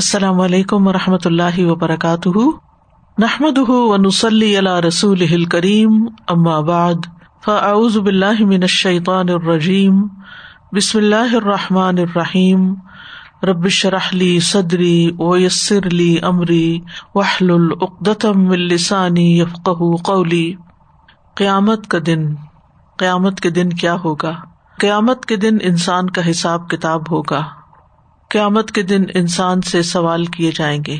السلام علیکم و رحمۃ اللہ وبرکاتہ۔ نحمد نسلی اللہ رسول کریم امآباد فعز باللہ من الشیطان الرجیم، بسم اللہ الرحمٰن الرحیم۔ ربش رحلی صدری ویسر علی عمری وحل العقدم السانی یفق قولی۔ قیامت کا دن، قیامت کے دن کیا ہوگا؟ قیامت کے دن انسان کا حساب کتاب ہوگا۔ قیامت کے دن انسان سے سوال کیے جائیں گے۔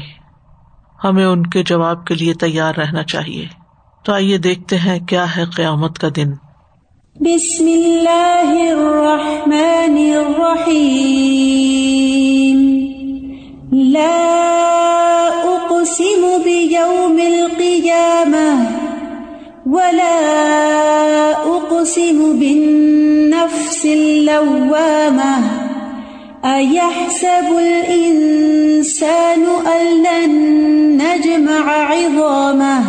ہمیں ان کے جواب کے لیے تیار رہنا چاہیے۔ تو آئیے دیکھتے ہیں کیا ہے قیامت کا دن۔ بسم اللہ الرحمن الرحیم۔ لا اقسم بیوم القیامہ ولا اقسم بالنفس اللوامہ۔ أيحسب الإنسان أن لن نجمع عظامه؟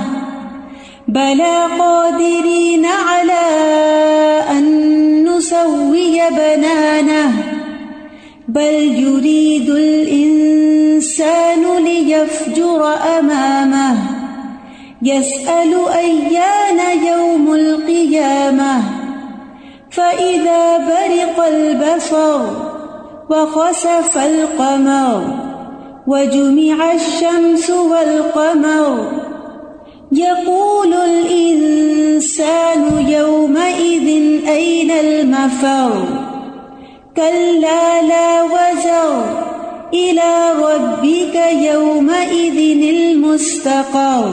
بلى قادرين على أن نسوي بنانه. بل يريد الإنسان ليفجر أمامه. يسأل أيان يوم القيامة. فإذا برق البصر وخسف القمر وجمع الشمس والقمر يقول الإنسان يومئذ أين المفر كلا لا وزر إلى ربك يومئذ المستقر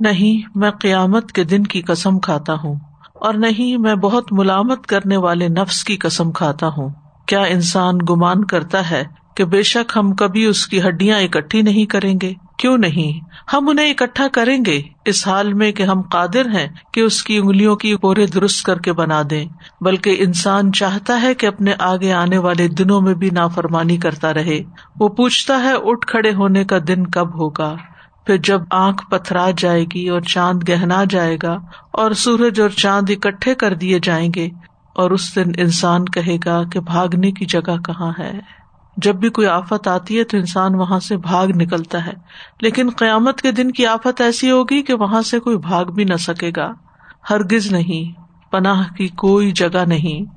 نہیں، میں قیامت کے دن کی قسم کھاتا ہوں اور نہیں، میں بہت ملامت کرنے والے نفس کی قسم کھاتا ہوں۔ کیا انسان گمان کرتا ہے کہ بے شک ہم کبھی اس کی ہڈیاں اکٹھی نہیں کریں گے؟ کیوں نہیں؟ ہم انہیں اکٹھا کریں گے اس حال میں کہ ہم قادر ہیں کہ اس کی انگلیوں کی پورے درست کر کے بنا دیں۔ بلکہ انسان چاہتا ہے کہ اپنے آگے آنے والے دنوں میں بھی نافرمانی کرتا رہے۔ وہ پوچھتا ہے اٹھ کھڑے ہونے کا دن کب ہوگا؟ پھر جب آنکھ پتھرا جائے گی اور چاند گہنا جائے گا اور سورج اور چاند اکٹھے کر دیے جائیں گے اور اس دن انسان کہے گا کہ بھاگنے کی جگہ کہاں ہے؟ جب بھی کوئی آفت آتی ہے تو انسان وہاں سے بھاگ نکلتا ہے۔ لیکن قیامت کے دن کی آفت ایسی ہوگی کہ وہاں سے کوئی بھاگ بھی نہ سکے گا۔ ہرگز نہیں، پناہ کی کوئی جگہ نہیں۔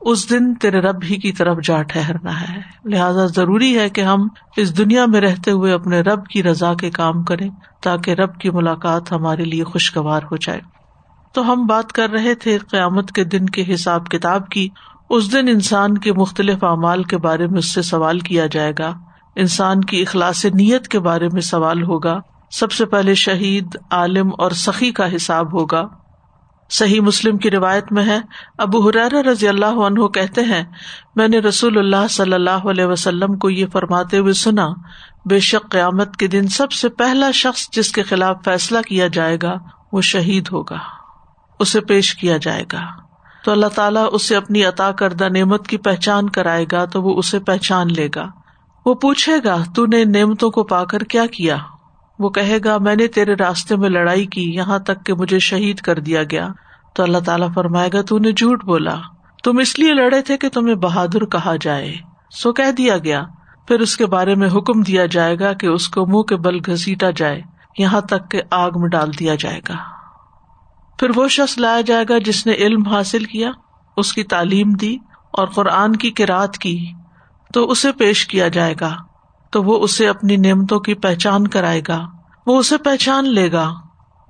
اس دن تیرے رب ہی کی طرف جا ٹہرنا ہے۔ لہذا ضروری ہے کہ ہم اس دنیا میں رہتے ہوئے اپنے رب کی رضا کے کام کریں تاکہ رب کی ملاقات ہمارے لیے خوشگوار ہو جائے۔ تو ہم بات کر رہے تھے قیامت کے دن کے حساب کتاب کی۔ اس دن انسان کے مختلف اعمال کے بارے میں اس سے سوال کیا جائے گا۔ انسان کی اخلاص نیت کے بارے میں سوال ہوگا۔ سب سے پہلے شہید، عالم اور سخی کا حساب ہوگا۔ صحیح مسلم کی روایت میں ہے، ابو حرار رضی اللہ عنہ کہتے ہیں، میں نے رسول اللہ صلی اللہ علیہ وسلم کو یہ فرماتے ہوئے سنا، بے شک قیامت کے دن سب سے پہلا شخص جس کے خلاف فیصلہ کیا جائے گا، وہ شہید ہوگا۔ اسے پیش کیا جائے گا۔ تو اللہ تعالیٰ اسے اپنی عطا کردہ نعمت کی پہچان کرائے گا تو وہ اسے پہچان لے گا۔ وہ پوچھے گا، تو نے نعمتوں کو پا کر کیا کیا؟ وہ کہے گا، میں نے تیرے راستے میں لڑائی کی، یہاں تک کہ مجھے شہید کر دیا گیا۔ تو اللہ تعالیٰ فرمائے گا، تو نے جھوٹ بولا۔ تم اس لیے لڑے تھے کہ تمہیں بہادر کہا جائے۔ سو کہہ دیا گیا۔ پھر اس کے بارے میں حکم دیا جائے گا کہ اس کو منہ کے بل گھسیٹا جائے، یہاں تک کہ آگ میں ڈال دیا جائے گا۔ پھر وہ شخص لایا جائے گا جس نے علم حاصل کیا، اس کی تعلیم دی اور قرآن کی کراط کی، تو اسے پیش کیا جائے گا، تو وہ اسے اپنی نعمتوں کی پہچان کرائے گا، وہ اسے پہچان لے گا۔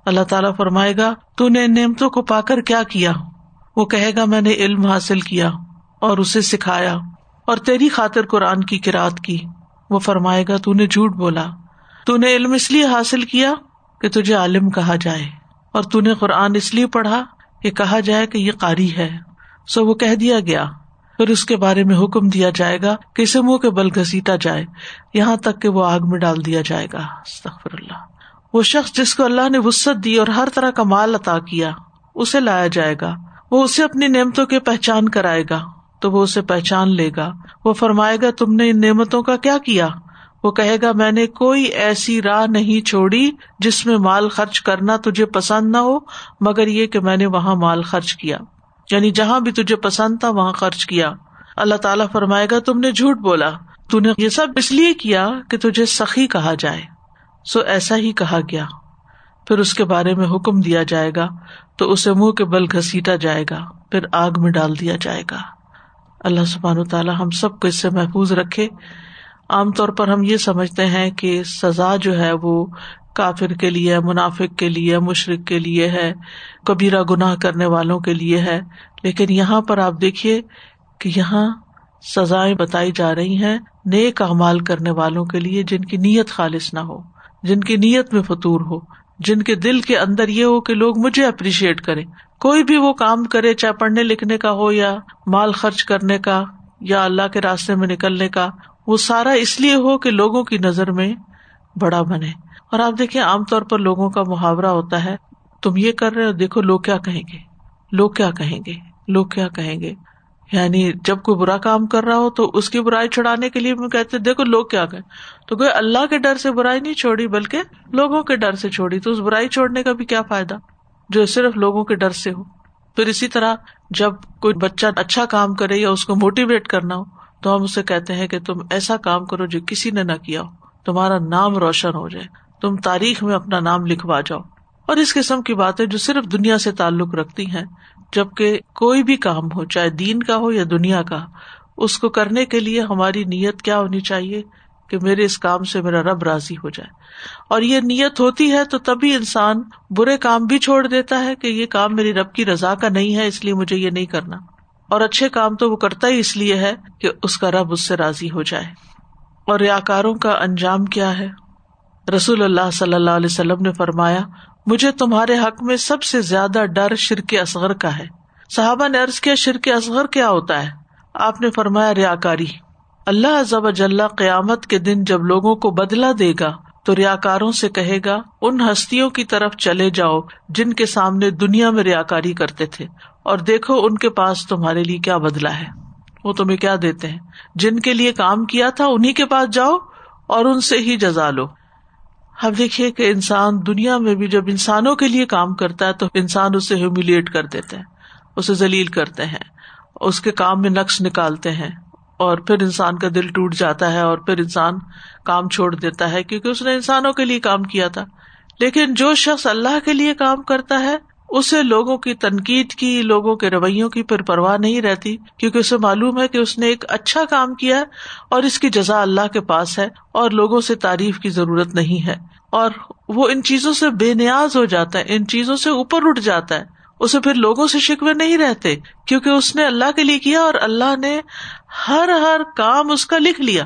اللہ تعالیٰ فرمائے گا، تو نے نعمتوں کو پا کر کیا کیا؟ وہ کہے گا، میں نے علم حاصل کیا اور اسے سکھایا اور تیری خاطر قرآن کی کراط کی۔ وہ فرمائے گا، تو نے جھوٹ بولا۔ تو نے علم اس لیے حاصل کیا کہ تجھے عالم کہا جائے۔ اور تو نے قرآن اس لیے پڑھا کہ کہا جائے کہ یہ قاری ہے۔ سو وہ کہہ دیا گیا۔ پھر اس کے بارے میں حکم دیا جائے گا کہ اسے منہ کے بل گھسیٹا جائے۔ یہاں تک کہ وہ آگ میں ڈال دیا جائے گا۔ اللہ۔ وہ شخص جس کو اللہ نے وسط دی اور ہر طرح کا مال عطا کیا، اسے لایا جائے گا۔ وہ اسے اپنی نعمتوں کی پہچان کرائے گا۔ تو وہ اسے پہچان لے گا۔ وہ فرمائے گا، تم نے ان نعمتوں کا کیا کیا؟ وہ کہے گا، میں نے کوئی ایسی راہ نہیں چھوڑی جس میں مال خرچ کرنا تجھے پسند نہ ہو، مگر یہ کہ میں نے وہاں مال خرچ کیا۔ یعنی جہاں بھی تجھے پسند تھا وہاں خرچ کیا۔ اللہ تعالیٰ فرمائے گا، تم نے جھوٹ بولا۔ تو نے یہ سب اس لیے کیا کہ تجھے سخی کہا جائے۔ سو ایسا ہی کہا گیا۔ پھر اس کے بارے میں حکم دیا جائے گا، تو اسے منہ کے بل گھسیٹا جائے گا، پھر آگ میں ڈال دیا جائے گا۔ اللہ سبحان تعالیٰ ہم سب کو اس سے محفوظ رکھے۔ عام طور پر ہم یہ سمجھتے ہیں کہ سزا جو ہے وہ کافر کے لیے منافق کے لیے مشرق کے لیے ہے، کبیرہ گناہ کرنے والوں کے لیے ہے۔ لیکن یہاں پر آپ دیکھیے کہ یہاں سزائیں بتائی جا رہی ہیں نیک اعمال کرنے والوں کے لیے جن کی نیت خالص نہ ہو، جن کی نیت میں فطور ہو، جن کے دل کے اندر یہ ہو کہ لوگ مجھے اپریشیٹ کرے کوئی بھی وہ کام کرے، چاہے پڑھنے لکھنے کا ہو یا مال خرچ کرنے کا یا اللہ کے راستے میں نکلنے کا وہ سارا اس لیے ہو کہ لوگوں کی نظر میں بڑا بنے۔ اور آپ دیکھیں، عام طور پر لوگوں کا محاورہ ہوتا ہے، تم یہ کر رہے ہو، دیکھو لوگ کیا کہیں گے۔ لوگ کیا کہیں گے؟ لوگ کیا کہیں گے؟ یعنی جب کوئی برا کام کر رہا ہو تو اس کی برائی چھڑانے کے لیے میں کہتے دیکھو لوگ کیا کہ تو کوئی اللہ کے ڈر سے برائی نہیں چھوڑی، بلکہ لوگوں کے ڈر سے چھوڑی۔ تو اس برائی چھوڑنے کا بھی کیا فائدہ؟ جو صرف لوگوں کے ڈر سے ہو۔ پھر اسی طرح جب کوئی بچہ اچھا کام کرے یا اس کو موٹیویٹ کرنا ہو تو ہم اسے کہتے ہیں کہ تم ایسا کام کرو جو کسی نے نہ کیا ہو۔ تمہارا نام روشن ہو جائے۔ تم تاریخ میں اپنا نام لکھوا جاؤ۔ اور اس قسم کی باتیں جو صرف دنیا سے تعلق رکھتی ہیں، جبکہ کوئی بھی کام ہو، چاہے دین کا ہو یا دنیا کا، اس کو کرنے کے لیے ہماری نیت کیا ہونی چاہیے کہ میرے اس کام سے میرا رب راضی ہو جائے۔ اور یہ نیت ہوتی ہے تو تبھی انسان برے کام بھی چھوڑ دیتا ہے کہ یہ کام میری رب کی رضا کا نہیں ہے، اس لیے مجھے یہ نہیں کرنا۔ اور اچھے کام تو وہ کرتا ہی اس لیے ہے کہ اس کا رب اس سے راضی ہو جائے۔ اور ریاکاروں کا انجام کیا ہے؟ رسول اللہ صلی اللہ علیہ وسلم نے فرمایا، مجھے تمہارے حق میں سب سے زیادہ ڈر شرک اصغر کا ہے۔ صحابہ نے عرض کیا، شرک اصغر کیا ہوتا ہے؟ آپ نے فرمایا ریا کاری اللہ ضب اجلّہ قیامت کے دن جب لوگوں کو بدلا دے گا، تو ریا کاروں سے کہے گا، ان ہستیوں کی طرف چلے جاؤ جن کے سامنے دنیا میں ریا کاری کرتے تھے۔ اور دیکھو ان کے پاس تمہارے لیے کیا بدلا ہے۔ وہ تمہیں کیا دیتے ہیں؟ جن کے لیے کام کیا تھا انہیں کے پاس جاؤ اور ان سے ہی جزا لو۔ اب دیکھیے کہ انسان دنیا میں بھی جب انسانوں کے لیے کام کرتا ہے تو انسان اسے ہیوملیٹ کر دیتے ہیں، اسے ذلیل کرتے ہیں، اس کے کام میں نقش نکالتے ہیں اور پھر انسان کا دل ٹوٹ جاتا ہے اور پھر انسان کام چھوڑ دیتا ہے کیونکہ اس نے انسانوں کے لیے کام کیا تھا۔ لیکن جو شخص اللہ کے لیے کام کرتا ہے اسے لوگوں کی تنقید کی، لوگوں کے رویوں کی پھر پرواہ نہیں رہتی، کیونکہ اسے معلوم ہے کہ اس نے ایک اچھا کام کیا اور اس کی جزا اللہ کے پاس ہے اور لوگوں سے تعریف کی ضرورت نہیں ہے۔ اور وہ ان چیزوں سے بے نیاز ہو جاتا ہے، ان چیزوں سے اوپر اٹھ جاتا ہے۔ اسے پھر لوگوں سے شکوے نہیں رہتے، کیونکہ اس نے اللہ کے لیے کیا اور اللہ نے ہر ہر کام اس کا لکھ لیا۔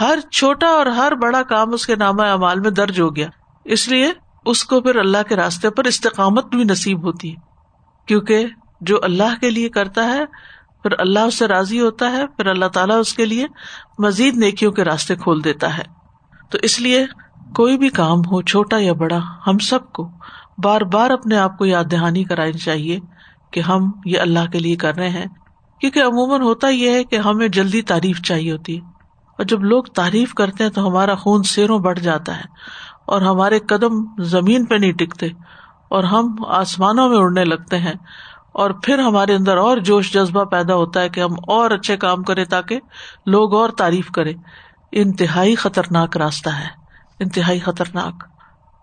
ہر چھوٹا اور ہر بڑا کام اس کے نامہ اعمال میں درج ہو گیا۔ اس لیے اس کو پھر اللہ کے راستے پر استقامت بھی نصیب ہوتی ہے۔ کیونکہ جو اللہ کے لیے کرتا ہے، پھر اللہ اس سے راضی ہوتا ہے، پھر اللہ تعالیٰ اس کے لیے مزید نیکیوں کے راستے کھول دیتا ہے۔ تو اس لیے کوئی بھی کام ہو، چھوٹا یا بڑا، ہم سب کو بار بار اپنے آپ کو یاد دہانی کرانی چاہیے کہ ہم یہ اللہ کے لیے کر رہے ہیں۔ کیونکہ عموماً ہوتا یہ ہے کہ ہمیں جلدی تعریف چاہیے ہوتی ہے۔ اور جب لوگ تعریف کرتے ہیں تو ہمارا خون سیروں بڑھ جاتا ہے۔ اور ہمارے قدم زمین پہ نہیں ٹکتے، اور ہم آسمانوں میں اڑنے لگتے ہیں۔ اور پھر ہمارے اندر اور جوش جذبہ پیدا ہوتا ہے کہ ہم اور اچھے کام کریں تاکہ لوگ اور تعریف کرے انتہائی خطرناک راستہ ہے، انتہائی خطرناک۔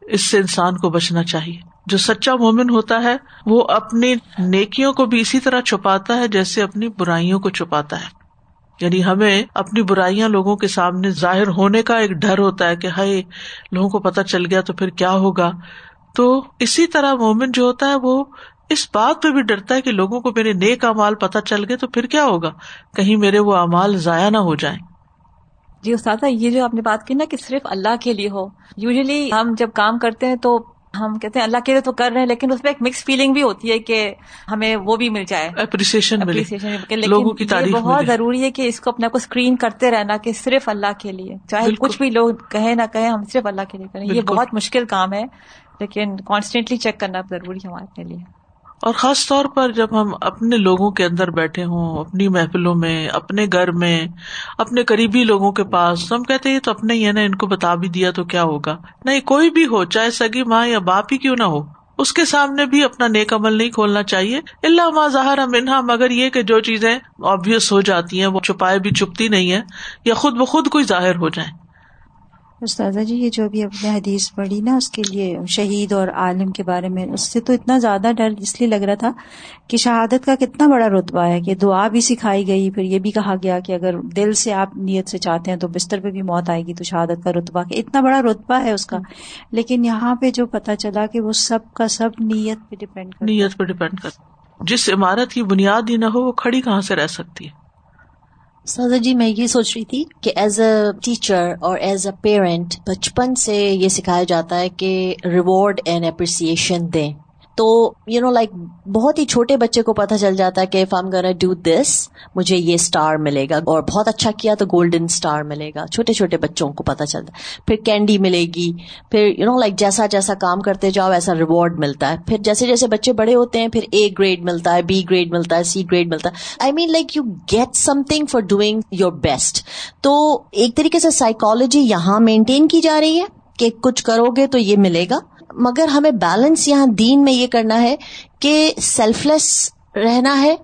اس سے انسان کو بچنا چاہیے۔ جو سچا مومن ہوتا ہے، وہ اپنی نیکیوں کو بھی اسی طرح چھپاتا ہے جیسے اپنی برائیوں کو چھپاتا ہے۔ یعنی ہمیں اپنی برائیاں لوگوں کے سامنے ظاہر ہونے کا ایک ڈر ہوتا ہے کہ ہائے، لوگوں کو پتا چل گیا تو پھر کیا ہوگا؟ تو اسی طرح مومن جو ہوتا ہے وہ اس بات پہ بھی ڈرتا ہے کہ لوگوں کو میرے نیک امال پتہ چل گئے تو پھر کیا ہوگا؟ کہیں میرے وہ امال ضائع نہ ہو جائیں۔ جی استاد یہ جو آپ نے بات کی نا کہ صرف اللہ کے لیے ہو یوزلی ہم جب کام کرتے ہیں تو ہم کہتے ہیں اللہ کے لیے تو کر رہے ہیں لیکن اس میں ایک مکس فیلنگ بھی ہوتی ہے کہ ہمیں وہ بھی مل جائے۔ اپریسیشن لوگوں کی تعریف بہت ضروری ہے کہ اس کو اپنے کو اسکرین کرتے رہنا کہ صرف اللہ کے لیے۔ چاہے کچھ بھی لوگ کہیں نہ کہیں ہم صرف اللہ کے لیے کریں۔ یہ بہت مشکل کام ہے لیکن کانسٹینٹلی چیک کرنا ضروری ہے ہمارے لیے۔ اور خاص طور پر جب ہم اپنے لوگوں کے اندر بیٹھے ہوں، اپنی محفلوں میں، اپنے گھر میں، اپنے قریبی لوگوں کے پاس ہم کہتے یہ تو اپنے ہی ہے نا، ان کو بتا بھی دیا تو کیا ہوگا؟ نہیں، کوئی بھی ہو، چاہے سگی ماں یا باپ ہی کیوں نہ ہو، اس کے سامنے بھی اپنا نیک عمل نہیں کھولنا چاہیے۔ اللہ ما ظاہر منہا مگر یہ کہ جو چیزیں آبیس ہو جاتی ہیں، وہ چھپائے بھی چھپتی نہیں ہے یا خود بخود کوئی ظاہر ہو جائیں۔ استاذہ جی یہ جو ابھی اپنے حدیث پڑھی نا، اس کے لیے شہید اور عالم کے بارے میں، اس سے تو اتنا زیادہ ڈر اس لیے لگ رہا تھا کہ شہادت کا کتنا بڑا رتبہ ہے کہ دعا بھی سکھائی گئی، پھر یہ بھی کہا گیا کہ اگر دل سے آپ نیت سے چاہتے ہیں تو بستر پہ بھی موت آئے گی، تو شہادت کا رتبہ کہ اتنا بڑا رتبہ ہے اس کا۔ لیکن یہاں پہ جو پتا چلا کہ وہ سب کا سب نیت پہ ڈپینڈ نیت پہ ڈپینڈ کر جس عمارت کی بنیاد ہی نہ ہو، وہ کھڑی کہاں سے رہ سکتی ہے؟ سازا جی میں یہ سوچ رہی تھی کہ ایز اے ٹیچر اور ایز اے پیرنٹ بچپن سے یہ سکھایا جاتا ہے کہ ریوارڈ اینڈ اپریسیشن دیں۔ تو یو نو لائک بہت ہی چھوٹے بچے کو پتا چل جاتا ہے کہ if I'm gonna do this مجھے یہ اسٹار ملے گا اور بہت اچھا کیا تو گولڈن اسٹار ملے گا۔ چھوٹے چھوٹے بچوں کو پتا چلتا ہے۔ پھر کینڈی ملے گی۔ پھر یو نو لائک جیسا جیسا کام کرتے جاؤ ایسا ریوارڈ ملتا ہے۔ پھر جیسے جیسے بچے بڑے ہوتے ہیں، پھر اے گریڈ ملتا ہے بی گریڈ ملتا ہے سی گریڈ ملتا ہے۔ I mean like you get something for doing your best تو ایک طریقے سے سائیکالوجی یہاں مینٹین کی جا رہی ہے کہ کچھ کرو گے تو یہ ملے گا۔ مگر ہمیں بیلنس یہاں دین میں یہ کرنا ہے کہ سیلف لیس رہنا ہے۔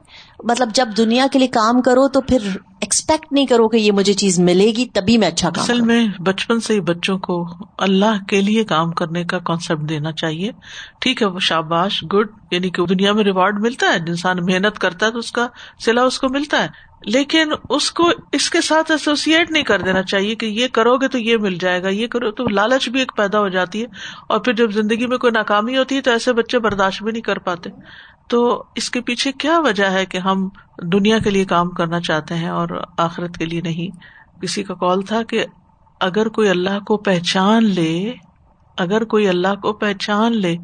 مطلب جب دنیا کے لیے کام کرو تو پھر ایکسپیکٹ نہیں کرو کہ یہ مجھے چیز ملے گی تبھی میں اچھا اصل میں بچپن سے ہی بچوں کو اللہ کے لیے کام کرنے کا کانسیپٹ دینا چاہیے۔ ٹھیک ہے شاباش گڈ یعنی کہ دنیا میں ریوارڈ ملتا ہے انسان محنت کرتا ہے تو اس کا سلا اس کو ملتا ہے۔ لیکن اس کو اس کے ساتھ ایسوسیٹ نہیں کر دینا چاہیے کہ یہ کرو گے تو یہ مل جائے گا، یہ کرو تو لالچ بھی ایک پیدا ہو جاتی ہے اور پھر جب زندگی میں کوئی ناکامی ہوتی ہے تو ایسے بچے برداشت بھی نہیں کر پاتے۔ تو اس کے پیچھے کیا وجہ ہے کہ ہم دنیا کے لیے کام کرنا چاہتے ہیں اور آخرت کے لیے نہیں؟ کسی کا کال تھا کہ اگر کوئی اللہ کو پہچان لے، اگر کوئی اللہ کو پہچان لے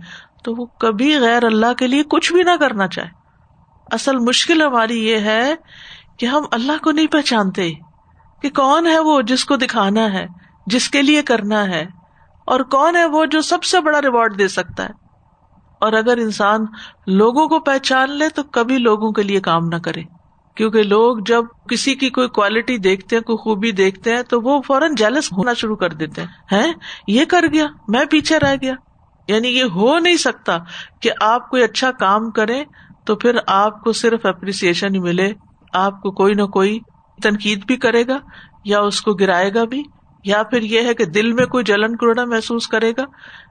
تو وہ کبھی غیر اللہ کے لیے کچھ بھی نہ کرنا چاہے۔ اصل مشکل ہماری یہ ہے کہ ہم اللہ کو نہیں پہچانتے کہ کون ہے وہ جس کو دکھانا ہے، جس کے لیے کرنا ہے، اور کون ہے وہ جو سب سے بڑا ریوارڈ دے سکتا ہے۔ اور اگر انسان لوگوں کو پہچان لے تو کبھی لوگوں کے لیے کام نہ کرے۔ کیونکہ لوگ جب کسی کی کوئی کوالٹی دیکھتے ہیں، کوئی خوبی دیکھتے ہیں، تو وہ فوراً جیلس ہونا شروع کر دیتے ہیں۔ یہ کر گیا، میں پیچھے رہ گیا۔ یعنی یہ ہو نہیں سکتا کہ آپ کوئی اچھا کام کریں تو پھر آپ کو صرف اپریسیشن ہی ملے۔ آپ کو کوئی نہ کوئی تنقید بھی کرے گا یا اس کو گرائے گا بھی، یا پھر یہ ہے کہ دل میں کوئی جلن کروڑا محسوس کرے گا۔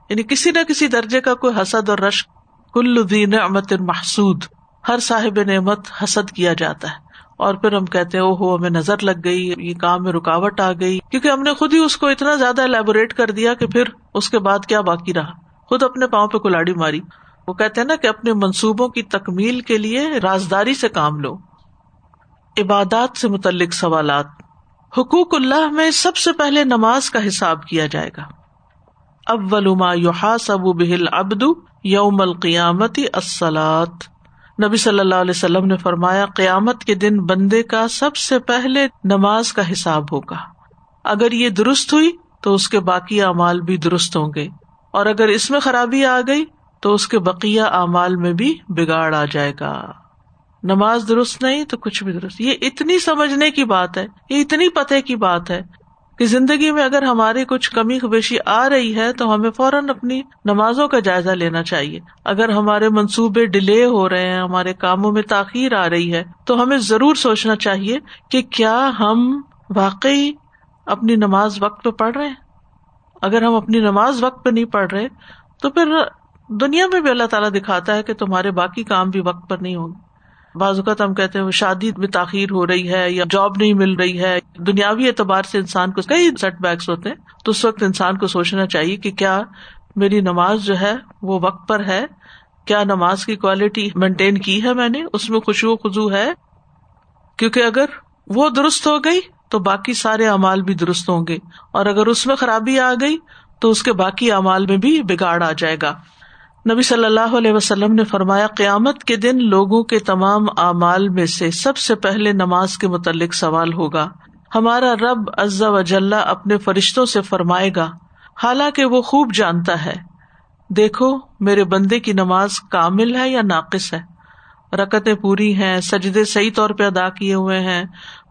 یعنی کسی نہ کسی درجے کا کوئی حسد اور رش کل دین امت محسود، ہر صاحب نعمت حسد کیا جاتا ہے۔ اور پھر ہم کہتے ہیں او ہو ہمیں نظر لگ گئی، یہ کام میں رکاوٹ آ گئی۔ کیونکہ ہم نے خود ہی اس کو اتنا زیادہ الیبوریٹ کر دیا کہ پھر اس کے بعد کیا باقی رہا۔ خود اپنے پاؤں پہ کلاڑی ماری۔ وہ کہتے ہیں نا کہ اپنے منصوبوں کی تکمیل کے لیے رازداری سے کام لو۔ عبادات سے متعلق سوالات۔ حقوق اللہ میں سب سے پہلے نماز کا حساب کیا جائے گا۔ ما یحاسب بہل ابد یوم القیامتی السلاط نبی صلی اللہ علیہ وسلم نے فرمایا، قیامت کے دن بندے کا سب سے پہلے نماز کا حساب ہوگا۔ اگر یہ درست ہوئی تو اس کے باقی اعمال بھی درست ہوں گے۔ اور اگر اس میں خرابی آ گئی تو اس کے بقیہ اعمال میں بھی بگاڑ آ جائے گا۔ نماز درست نہیں تو کچھ بھی درست۔ یہ اتنی سمجھنے کی بات ہے، یہ اتنی پتے کی بات ہے کہ زندگی میں اگر ہماری کچھ کمی خبیشی آ رہی ہے تو ہمیں فوراً اپنی نمازوں کا جائزہ لینا چاہیے۔ اگر ہمارے منصوبے ڈیلے ہو رہے ہیں، ہمارے کاموں میں تاخیر آ رہی ہے، تو ہمیں ضرور سوچنا چاہیے کہ کیا ہم واقعی اپنی نماز وقت پہ پڑھ رہے ہیں۔ اگر ہم اپنی نماز وقت پہ نہیں پڑھ رہے، تو پھر دنیا میں بھی اللہ تعالیٰ دکھاتا ہے کہ تمہارے باقی کام بھی وقت پر نہیں ہوں گے۔ بعض اوقات ہم کہتے ہیں شادی میں تاخیر ہو رہی ہے یا جاب نہیں مل رہی ہے۔ دنیاوی اعتبار سے انسان کو کئی سیٹ بیکس ہوتے ہیں۔ تو اس وقت انسان کو سوچنا چاہیے کہ کیا میری نماز جو ہے وہ وقت پر ہے؟ کیا نماز کی کوالٹی مینٹین کی ہے میں نے؟ اس میں خوشبو خزو ہے؟ کیونکہ اگر وہ درست ہو گئی تو باقی سارے امال بھی درست ہوں گے۔ اور اگر اس میں خرابی آ گئی تو اس کے باقی امال میں بھی بگاڑ آ جائے گا۔ نبی صلی اللہ علیہ وسلم نے فرمایا، قیامت کے دن لوگوں کے تمام اعمال میں سے سب سے پہلے نماز کے متعلق سوال ہوگا۔ ہمارا رب عزا وجاللہ اپنے فرشتوں سے فرمائے گا، حالانکہ وہ خوب جانتا ہے۔ دیکھو، میرے بندے کی نماز کامل ہے یا ناقص ہے؟ رکتیں پوری ہیں، سجدے صحیح طور پہ ادا کیے ہوئے ہیں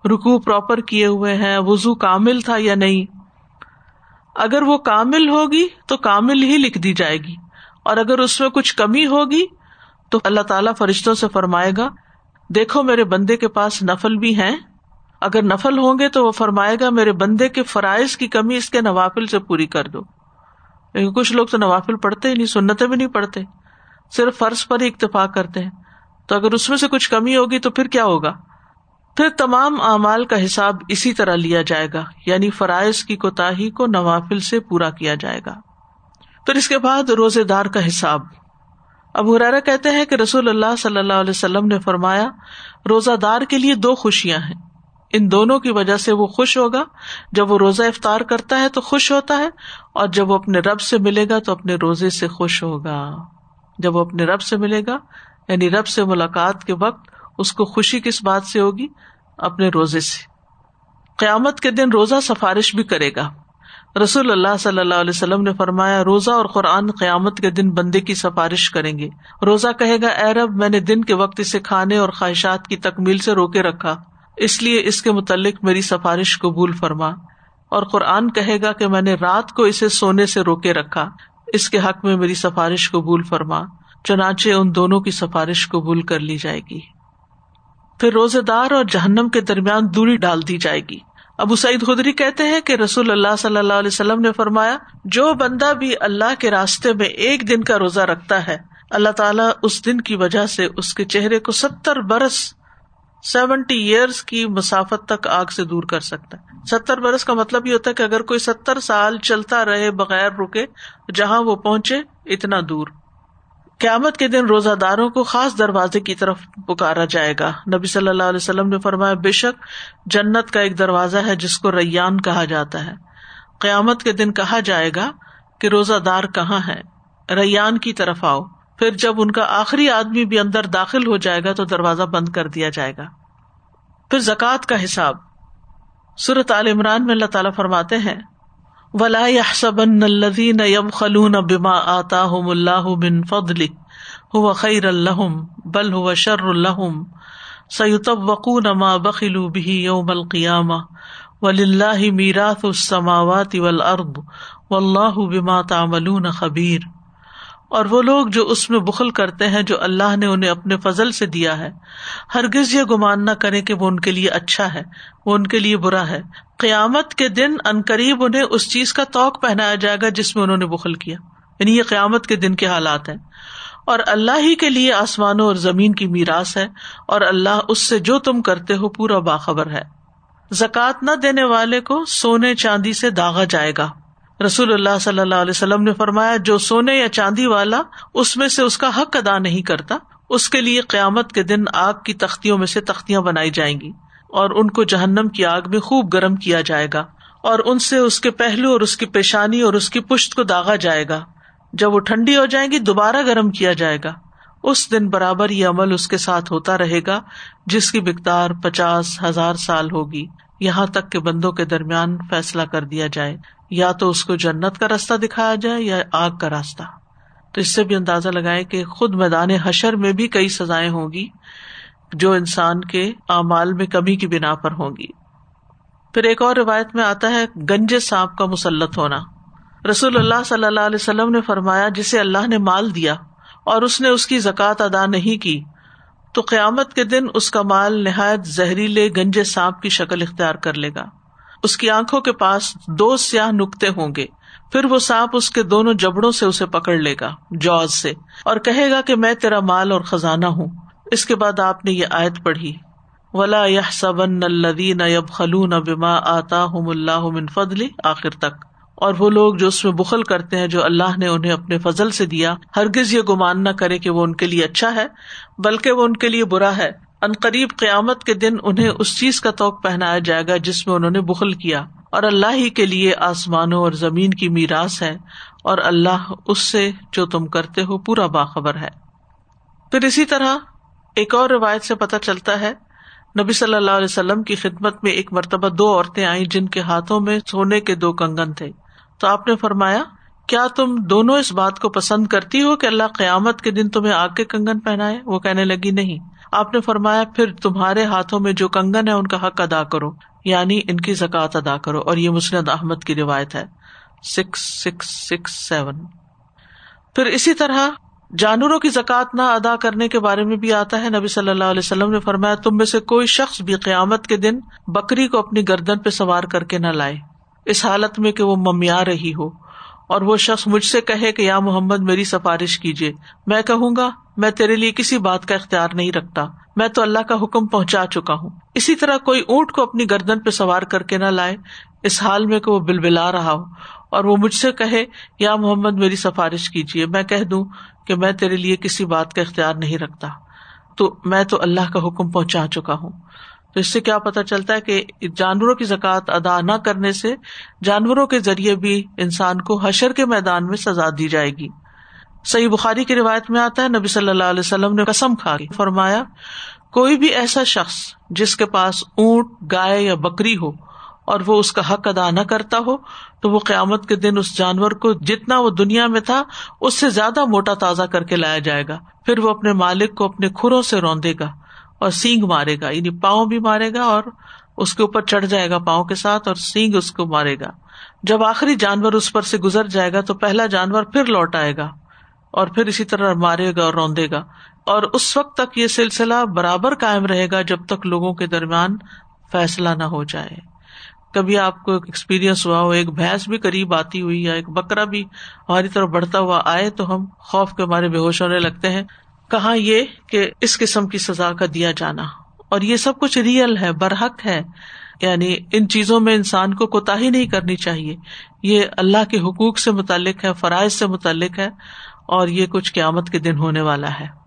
رکو پراپر کیے ہوئے ہیں وزو کامل تھا یا نہیں؟ اگر وہ کامل ہوگی تو کامل ہی لکھ دی جائے گی۔ اور اگر اس میں کچھ کمی ہوگی تو اللہ تعالیٰ فرشتوں سے فرمائے گا، دیکھو میرے بندے کے پاس نفل بھی ہیں۔ اگر نفل ہوں گے تو وہ فرمائے گا، میرے بندے کے فرائض کی کمی اس کے نوافل سے پوری کر دو۔ کچھ لوگ تو نوافل پڑھتے ہی نہیں سنتے بھی نہیں پڑھتے، صرف فرض پر ہی اتفاق کرتے ہیں۔ تو اگر اس میں سے کچھ کمی ہوگی تو پھر کیا ہوگا؟ پھر تمام اعمال کا حساب اسی طرح لیا جائے گا یعنی فرائض کی کوتا کو نوافل سے پورا کیا جائے گا۔ پھر اس کے بعد روزے دار کا حساب۔ اب حرارا کہتے ہیں کہ رسول اللہ صلی اللہ علیہ وسلم نے فرمایا، روزہ دار کے لیے دو خوشیاں ہیں۔ ان دونوں کی وجہ سے وہ خوش ہوگا۔ جب وہ روزہ افطار کرتا ہے تو خوش ہوتا ہے، اور جب وہ اپنے رب سے ملے گا تو اپنے روزے سے خوش ہوگا۔ جب وہ اپنے رب سے ملے گا یعنی رب سے ملاقات کے وقت اس کو خوشی کس بات سے ہوگی؟ اپنے روزے سے۔ قیامت کے دن روزہ سفارش بھی کرے گا۔ رسول اللہ صلی اللہ علیہ وسلم نے فرمایا، روزہ اور قرآن قیامت کے دن بندے کی سفارش کریں گے۔ روزہ کہے گا، اے رب، میں نے دن کے وقت اسے کھانے اور خواہشات کی تکمیل سے روکے رکھا، اس لیے اس کے متعلق میری سفارش قبول فرما۔ اور قرآن کہے گا کہ میں نے رات کو اسے سونے سے روکے رکھا، اس کے حق میں میری سفارش قبول فرما، چنانچہ ان دونوں کی سفارش قبول کر لی جائے گی۔ پھر روزے دار اور جہنم کے درمیان دوری ڈال دی جائے گی۔ ابو سعید خدری کہتے ہیں کہ رسول اللہ صلی اللہ علیہ وسلم نے فرمایا، جو بندہ بھی اللہ کے راستے میں ایک دن کا روزہ رکھتا ہے، اللہ تعالیٰ اس دن کی وجہ سے اس کے چہرے کو ستر برس، سیونٹی ایئرس کی مسافت تک آگ سے دور کر سکتا ہے۔ ستر برس کا مطلب یہ ہوتا ہے کہ اگر کوئی ستر سال چلتا رہے بغیر رکے، جہاں وہ پہنچے، اتنا دور۔ قیامت کے دن روزہ داروں کو خاص دروازے کی طرف پکارا جائے گا۔ نبی صلی اللہ علیہ وسلم نے فرمایا، بے شک جنت کا ایک دروازہ ہے جس کو ریان کہا جاتا ہے۔ قیامت کے دن کہا جائے گا کہ روزہ دار کہاں ہے؟ ریان کی طرف آؤ۔ پھر جب ان کا آخری آدمی بھی اندر داخل ہو جائے گا تو دروازہ بند کر دیا جائے گا۔ پھر زکوٰۃ کا حساب۔ سورت عال عمران میں اللہ تعالیٰ فرماتے ہیں ولا يحسبن الذين يبخلون بما آتاهم الله من فضله هو خير لهم بل هو شر لهم سيطوقون ما بخلوا به يوم القيامة ولله ميراث السماوات والأرض والله بما تعملون خبير اور وہ لوگ جو اس میں بخل کرتے ہیں، جو اللہ نے انہیں اپنے فضل سے دیا ہے۔ ہرگز یہ گمان نہ کرے کہ وہ ان کے لیے اچھا ہے، وہ ان کے لیے برا ہے۔ قیامت کے دن ان قریب انہیں اس چیز کا توق پہنایا جائے گا جس میں انہوں نے بخل کیا۔ یعنی یہ قیامت کے دن کے حالات ہیں۔ اور اللہ ہی کے لیے آسمانوں اور زمین کی میراث ہے، اور اللہ اس سے جو تم کرتے ہو پورا باخبر ہے۔ زکات نہ دینے والے کو سونے چاندی سے داغا جائے گا۔ رسول اللہ صلی اللہ علیہ وسلم نے فرمایا، جو سونے یا چاندی والا اس میں سے اس کا حق ادا نہیں کرتا، اس کے لیے قیامت کے دن آگ کی تختیوں میں سے تختیاں بنائی جائیں گی، اور ان کو جہنم کی آگ میں خوب گرم کیا جائے گا، اور ان سے اس کے پہلو اور اس کی پیشانی اور اس کی پشت کو داغا جائے گا۔ جب وہ ٹھنڈی ہو جائیں گی، دوبارہ گرم کیا جائے گا۔ اس دن برابر یہ عمل اس کے ساتھ ہوتا رہے گا، جس کی مقدار پچاس ہزار سال ہوگی۔ یہاں تک کہ بندوں کے درمیان فیصلہ کر دیا جائے۔ یا تو اس کو جنت کا راستہ دکھایا جائے یا آگ کا راستہ۔ تو اس سے بھی اندازہ لگائے کہ خود میدان حشر میں بھی کئی سزائیں ہوں گی جو انسان کے اعمال میں کمی کی بنا پر ہوں گی۔ پھر ایک اور روایت میں آتا ہے گنجے سانپ کا مسلط ہونا۔ رسول اللہ صلی اللہ علیہ وسلم نے فرمایا، جسے اللہ نے مال دیا اور اس نے اس کی زکوٰۃ ادا نہیں کی، تو قیامت کے دن اس کا مال نہایت زہریلے گنجے سانپ کی شکل اختیار کر لے گا۔ اس کی آنکھوں کے پاس دو سیاہ نقطے ہوں گے۔ پھر وہ سانپ اس کے دونوں جبڑوں سے اسے پکڑ لے گا، جوز سے، اور کہے گا کہ میں تیرا مال اور خزانہ ہوں۔ اس کے بعد آپ نے یہ آیت پڑھی۔ ولا یہ سبن الدین اب خلون بما آتا ہوں اللہ فضلی آخر تک۔ اور وہ لوگ جو اس میں بخل کرتے ہیں، جو اللہ نے انہیں اپنے فضل سے دیا، ہرگز یہ گمان نہ کرے کہ وہ ان کے لیے اچھا ہے، بلکہ وہ ان کے لیے برا ہے۔ ان قریب قیامت کے دن انہیں اس چیز کا توق پہنایا جائے گا جس میں انہوں نے بخل کیا۔ اور اللہ ہی کے لیے آسمانوں اور زمین کی میراث ہے اور اللہ اس سے جو تم کرتے ہو پورا باخبر ہے۔ پھر اسی طرح ایک اور روایت سے پتہ چلتا ہے، نبی صلی اللہ علیہ وسلم کی خدمت میں ایک مرتبہ دو عورتیں آئیں جن کے ہاتھوں میں سونے کے دو کنگن تھے۔ تو آپ نے فرمایا، کیا تم دونوں اس بات کو پسند کرتی ہو کہ اللہ قیامت کے دن تمہیں آگ کے کنگن پہنائے؟ وہ کہنے لگی، نہیں۔ آپ نے فرمایا، پھر تمہارے ہاتھوں میں جو کنگن ہے، ان کا حق ادا کرو۔ یعنی ان کی زکات ادا کرو۔ اور یہ مسند احمد کی روایت ہے۔ Six six six, seven. پھر اسی طرح جانوروں کی زکات نہ ادا کرنے کے بارے میں بھی آتا ہے۔ نبی صلی اللہ علیہ وسلم نے فرمایا، تم میں سے کوئی شخص بھی قیامت کے دن بکری کو اپنی گردن پہ سوار کر کے نہ لائے۔ اس حالت میں کہ وہ ممیا رہی ہو۔ اور وہ شخص مجھ سے کہے کہ یا محمد میری سفارش کیجیے۔ میں کہوں گا، میں تیرے لیے کسی بات کا اختیار نہیں رکھتا۔ میں تو اللہ کا حکم پہنچا چکا ہوں۔ اسی طرح کوئی اونٹ کو اپنی گردن پہ سوار کر کے نہ لائے، اس حال میں کہ وہ بل بلا رہا ہو اور وہ مجھ سے کہے، یا محمد میری سفارش کیجیے۔ میں کہہ دوں کہ میں تیرے لیے کسی بات کا اختیار نہیں رکھتا۔ تو میں تو اللہ کا حکم پہنچا چکا ہوں۔ تو اس سے کیا پتا چلتا ہے کہ جانوروں کی زکات ادا نہ کرنے سے جانوروں کے ذریعے بھی انسان کو حشر کے میدان میں سزا دی جائے گی۔ صحیح بخاری کی روایت میں آتا ہے، نبی صلی اللہ علیہ وسلم نے قسم کھا فرمایا، کوئی بھی ایسا شخص جس کے پاس اونٹ، گائے یا بکری ہو اور وہ اس کا حق ادا نہ کرتا ہو، تو وہ قیامت کے دن اس جانور کو جتنا وہ دنیا میں تھا، اس سے زیادہ موٹا تازہ کر کے لایا جائے گا۔ پھر وہ اپنے مالک کو اپنے کھروں سے روندے گا۔ اور سینگ مارے گا یعنی پاؤں بھی مارے گا اور اس کے اوپر چڑھ جائے گا پاؤں کے ساتھ اور سینگ اس کو مارے گا۔ جب آخری جانور اس پر سے گزر جائے گا تو پہلا جانور پھر لوٹ آئے گا اور پھر اسی طرح مارے گا اور روندے گا۔ اور اس وقت تک یہ سلسلہ برابر قائم رہے گا جب تک لوگوں کے درمیان فیصلہ نہ ہو جائے۔ کبھی آپ کو ایکسپیرئنس ہوا ہو، ایک بھینس بھی قریب آتی ہوئی یا ایک بکرا بھی ہماری طرف بڑھتا ہوا آئے تو ہم خوف کے مارے بے ہوش ہونے لگتے ہیں۔ کہا یہ کہ اس قسم کی سزا کا دیا جانا۔ اور یہ سب کچھ ریئل ہے، برحق ہے۔ یعنی ان چیزوں میں انسان کو کوتا ہی نہیں کرنی چاہیے۔ یہ اللہ کے حقوق سے متعلق ہے، فرائض سے متعلق ہے، اور یہ کچھ قیامت کے دن ہونے والا ہے۔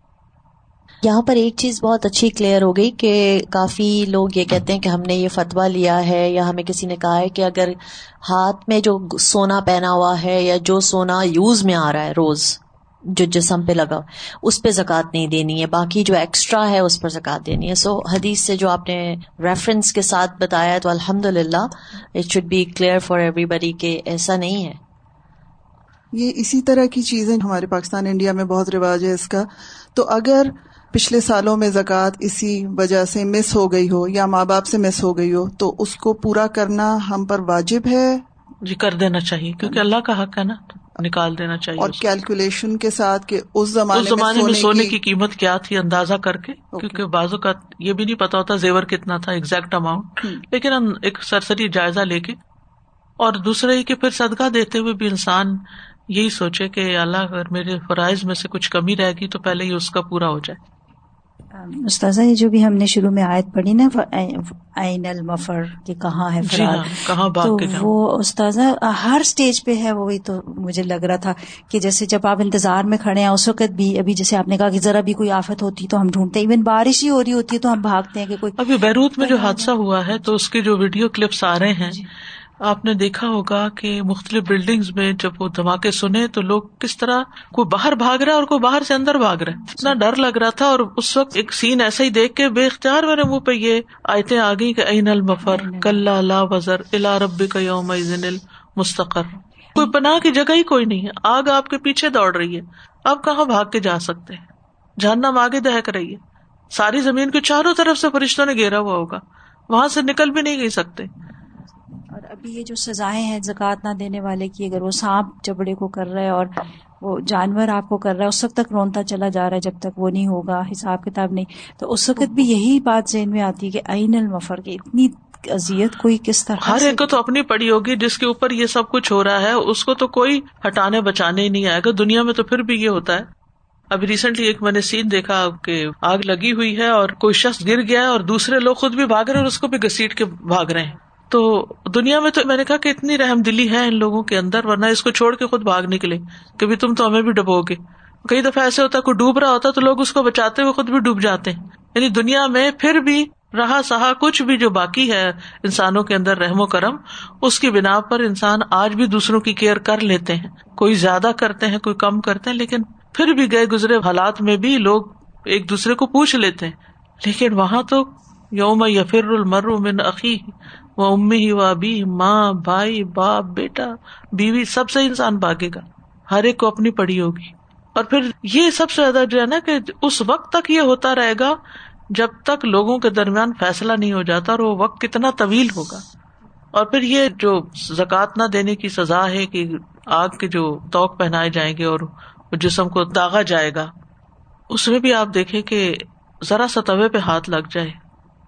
یہاں پر ایک چیز بہت اچھی کلیئر ہو گئی کہ کافی لوگ یہ کہتے ہیں کہ ہم نے یہ فتوا لیا ہے یا ہمیں کسی نے کہا ہے کہ اگر ہاتھ میں جو سونا پہنا ہوا ہے یا جو سونا یوز میں آ رہا ہے روز جو جسم پہ لگا اس پہ زکات نہیں دینی ہے، باقی جو ایکسٹرا ہے اس پر زکات دینی ہے۔ سو حدیث سے جو آپ نے ریفرنس کے ساتھ بتایا تو الحمد للہ it should be clear for everybody کہ ایسا نہیں ہے۔ یہ اسی طرح کی چیزیں ہمارے پاکستان، انڈیا میں بہت رواج ہے اس کا۔ تو اگر پچھلے سالوں میں زکوٰۃ اسی وجہ سے مس ہو گئی ہو یا ماں باپ سے مس ہو گئی ہو، تو اس کو پورا کرنا ہم پر واجب ہے؟ جی کر دینا چاہیے کیونکہ اللہ کا حق ہے نا نکال دینا چاہیے اور کیلکولیشن کے ساتھ کہ اس زمانے, زمانے میں سونے کی قیمت کیا تھی اندازہ کر کے کیونکہ بازو کا یہ بھی نہیں پتا ہوتا زیور کتنا تھا ایگزیکٹ اماؤنٹ لیکن ہم ایک سرسری جائزہ لے کے اور دوسرے ہی کہ پھر صدقہ دیتے ہوئے بھی انسان یہی سوچے کہ اللہ اگر میرے فرائض میں سے کچھ کمی رہے گی تو پہلے ہی اس کا پورا ہو جائے۔ استاذہ یہ جو بھی ہم نے شروع میں آیت پڑھی نا عین المفر کہ کہاں ہے جی ہاں، کہاں تو وہ استاذہ ہر اسٹیج پہ ہے وہی تو مجھے لگ رہا تھا کہ جیسے جب آپ انتظار میں کھڑے ہیں اس وقت بھی ابھی جیسے آپ نے کہا کہ ذرا بھی کوئی آفت ہوتی تو ہم ڈھونڈتے ہیں۔ ایون بارش ہی ہو رہی ہوتی ہے تو ہم بھاگتے ہیں کہ کوئی ابھی بیروت میں جو حادثہ ہوا ہے تو اس کے جو ویڈیو کلپس آ رہے ہیں جی۔ آپ نے دیکھا ہوگا کہ مختلف بلڈنگز میں جب وہ دھماکے سنے تو لوگ کس طرح کوئی باہر بھاگ رہا اور کوئی باہر سے اندر بھاگ رہا ہے۔ اتنا ڈر لگ رہا تھا اور اس وقت ایک سین ایسا ہی دیکھ کے بے اختیار میرے منہ پہ یہ آیتیں آ گئی کہ این المفر؟ کل وزر الا رب کا یوم مستقر کوئی پناہ کی جگہ ہی کوئی نہیں ہے۔ آگ آپ کے پیچھے دوڑ رہی ہے۔ اب کہاں بھاگ کے جا سکتے ہیں؟ جہنم آگے دہک رہی ہے۔ ساری زمین کے چاروں طرف سے فرشتوں نے گھیرا ہوا ہوگا۔ وہاں سے نکل بھی نہیں گئی سکتے۔ اور ابھی یہ جو سزائیں ہیں زکوٰۃ نہ دینے والے کی اگر وہ سانپ جبڑے کو کر رہا ہے اور وہ جانور آپ کو کر رہا ہے اس وقت تک رونتا چلا جا رہا ہے جب تک وہ نہیں ہوگا حساب کتاب نہیں۔ تو اس وقت بھی یہی بات ذہن میں آتی ہے کہ عین المفر کی اتنی ازیت کوئی کس طرح ہر ایک کو تو اپنی پڑی ہوگی جس کے اوپر یہ سب کچھ ہو رہا ہے اس کو تو کوئی ہٹانے بچانے ہی نہیں آئے گا۔ دنیا میں تو پھر بھی یہ ہوتا ہے۔ ابھی ریسنٹلی ایک میں نے سین دیکھا کہ آگ لگی ہوئی ہے اور کوئی شخص گر گیا ہے اور دوسرے لوگ خود بھی بھاگ رہے ہیں اور اس کو بھی گسیٹ کے بھاگ رہے ہیں۔ تو دنیا میں تو میں نے کہا کہ اتنی رحم دلی ہے ان لوگوں کے اندر، ورنہ اس کو چھوڑ کے خود بھاگ نکلے کبھی تم تو ہمیں بھی ڈبو گے۔ کئی دفعہ ایسے ہوتا ہے، کوئی ڈوب رہا ہوتا تو لوگ اس کو بچاتے ہوئے خود بھی ڈوب جاتے ہیں۔ یعنی دنیا میں پھر بھی رہا سہا کچھ بھی جو باقی ہے انسانوں کے اندر رحم و کرم، اس کی بنا پر انسان آج بھی دوسروں کی کیئر کر لیتے ہیں۔ کوئی زیادہ کرتے ہیں، کوئی کم کرتے ہیں، لیکن پھر بھی گئے گزرے حالات میں بھی لوگ ایک دوسرے کو پوچھ لیتے ہیں۔ لیکن وہاں تو یوم یا المر من عقی وہ امی ہی وہ ابھی، ماں، بھائی، باپ، بیٹا، بیوی، سب سے انسان بھاگے گا۔ ہر ایک کو اپنی پڑی ہوگی۔ اور پھر یہ سب سے زیادہ جو ہے نا کہ اس وقت تک یہ ہوتا رہے گا جب تک لوگوں کے درمیان فیصلہ نہیں ہو جاتا اور وہ وقت کتنا طویل ہوگا۔ اور پھر یہ جو زکوٰۃ نہ دینے کی سزا ہے کہ آگ کے جو توق پہنائے جائیں گے اور جسم کو داغا جائے گا، اس میں بھی آپ دیکھیں کہ ذرا سا توے پہ ہاتھ لگ جائے،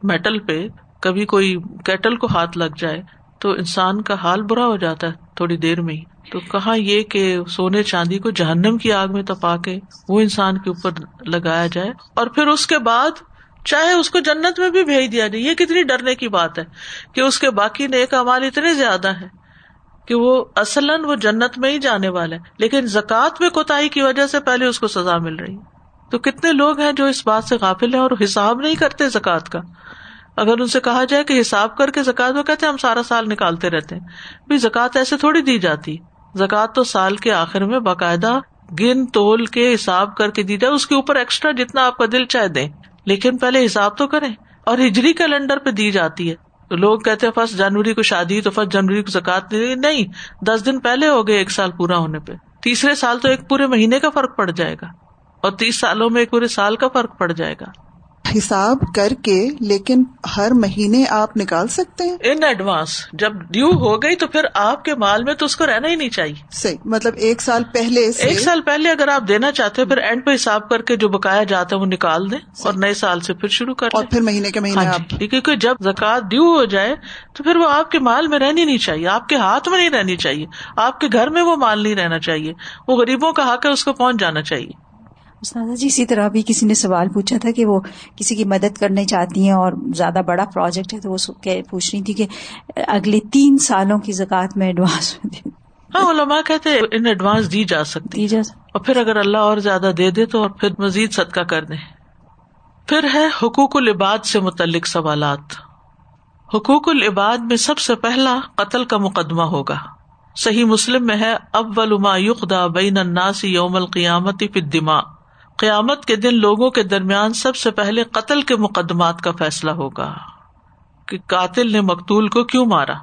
میٹل پہ کبھی کوئی کیٹل کو ہاتھ لگ جائے تو انسان کا حال برا ہو جاتا ہے تھوڑی دیر میں ہی۔ تو کہاں یہ کہ سونے چاندی کو جہنم کی آگ میں تپا کے وہ انسان کے اوپر لگایا جائے اور پھر اس کے بعد چاہے اس کو جنت میں بھی بھیج دیا جائے۔ یہ کتنی ڈرنے کی بات ہے کہ اس کے باقی نیک امال اتنے زیادہ ہے کہ وہ اصلاً وہ جنت میں ہی جانے والا ہے لیکن زکوٰۃ میں کوتا کی وجہ سے پہلے اس کو سزا مل رہی تو کتنے لوگ ہیں جو اس بات سے قافل ہیں اور حساب نہیں کرتے زکوٰۃ کا؟ اگر ان سے کہا جائے کہ حساب کر کے زکات وہ کہتے ہم سارا سال نکالتے رہتے ہیں۔ زکات ایسے تھوڑی دی جاتی۔ زکات تو سال کے آخر میں باقاعدہ گن تول کے حساب کر کے دی جائے۔ اس کے اوپر ایکسٹرا جتنا آپ کا دل چاہے دیں۔ لیکن پہلے حساب تو کریں۔ اور ہجری کیلنڈر پہ دی جاتی ہے۔ تو لوگ کہتے ہیں فرسٹ جنوری کو شادی، تو فرسٹ جنوری کو زکات نہیں، دس دن پہلے ہو گئے ایک سال پورا ہونے پہ۔ تیسرے سال تو ایک پورے مہینے کا فرق پڑ جائے گا۔ اور تیس سالوں میں ایک پورے سال کا فرق پڑ جائے گا۔ حساب کر کے لیکن ہر مہینے آپ نکال سکتے ہیں۔ ان ایڈوانس جب ڈیو ہو گئی تو پھر آپ کے مال میں تو اس کو رہنا ہی نہیں چاہیے۔ صحیح مطلب ایک سال پہلے ایک سال پہلے اگر آپ دینا چاہتے ہیں پھر اینڈ پہ حساب کر کے جو بکایا جاتا ہے وہ نکال دیں اور نئے سال سے پھر شروع کر اور پھر مہینے کے مہینے ہاں جی، کیونکہ جب زکات ڈیو ہو جائے تو پھر وہ آپ کے مال میں رہنی نہیں چاہیے۔ آپ کے ہاتھ میں نہیں رہنی چاہیے۔ آپ کے گھر میں وہ مال نہیں رہنا چاہیے۔ وہ غریبوں کا حق ہے اس کو پہنچ جانا چاہیے۔ استاذہ جی اسی طرح بھی کسی نے سوال پوچھا تھا کہ وہ کسی کی مدد کرنا چاہتی ہیں اور زیادہ بڑا پروجیکٹ ہے تو وہ پوچھ رہی تھی کہ اگلے تین سالوں کی زکات میں ایڈوانس ہاں علماء کہتے ان ایڈوانس دی جا سکتی اور پھر اگر اللہ اور زیادہ دے دے تو پھر مزید صدقہ کر دیں پھر ہے حقوق العباد سے متعلق سوالات۔ حقوق العباد میں سب سے پہلا قتل کا مقدمہ ہوگا۔ صحیح مسلم میں ہے اول ما یقدا بین الناس یوم القیامت فی الدماء۔ قیامت کے دن لوگوں کے درمیان سب سے پہلے قتل کے مقدمات کا فیصلہ ہوگا کہ قاتل نے مقتول کو کیوں مارا؟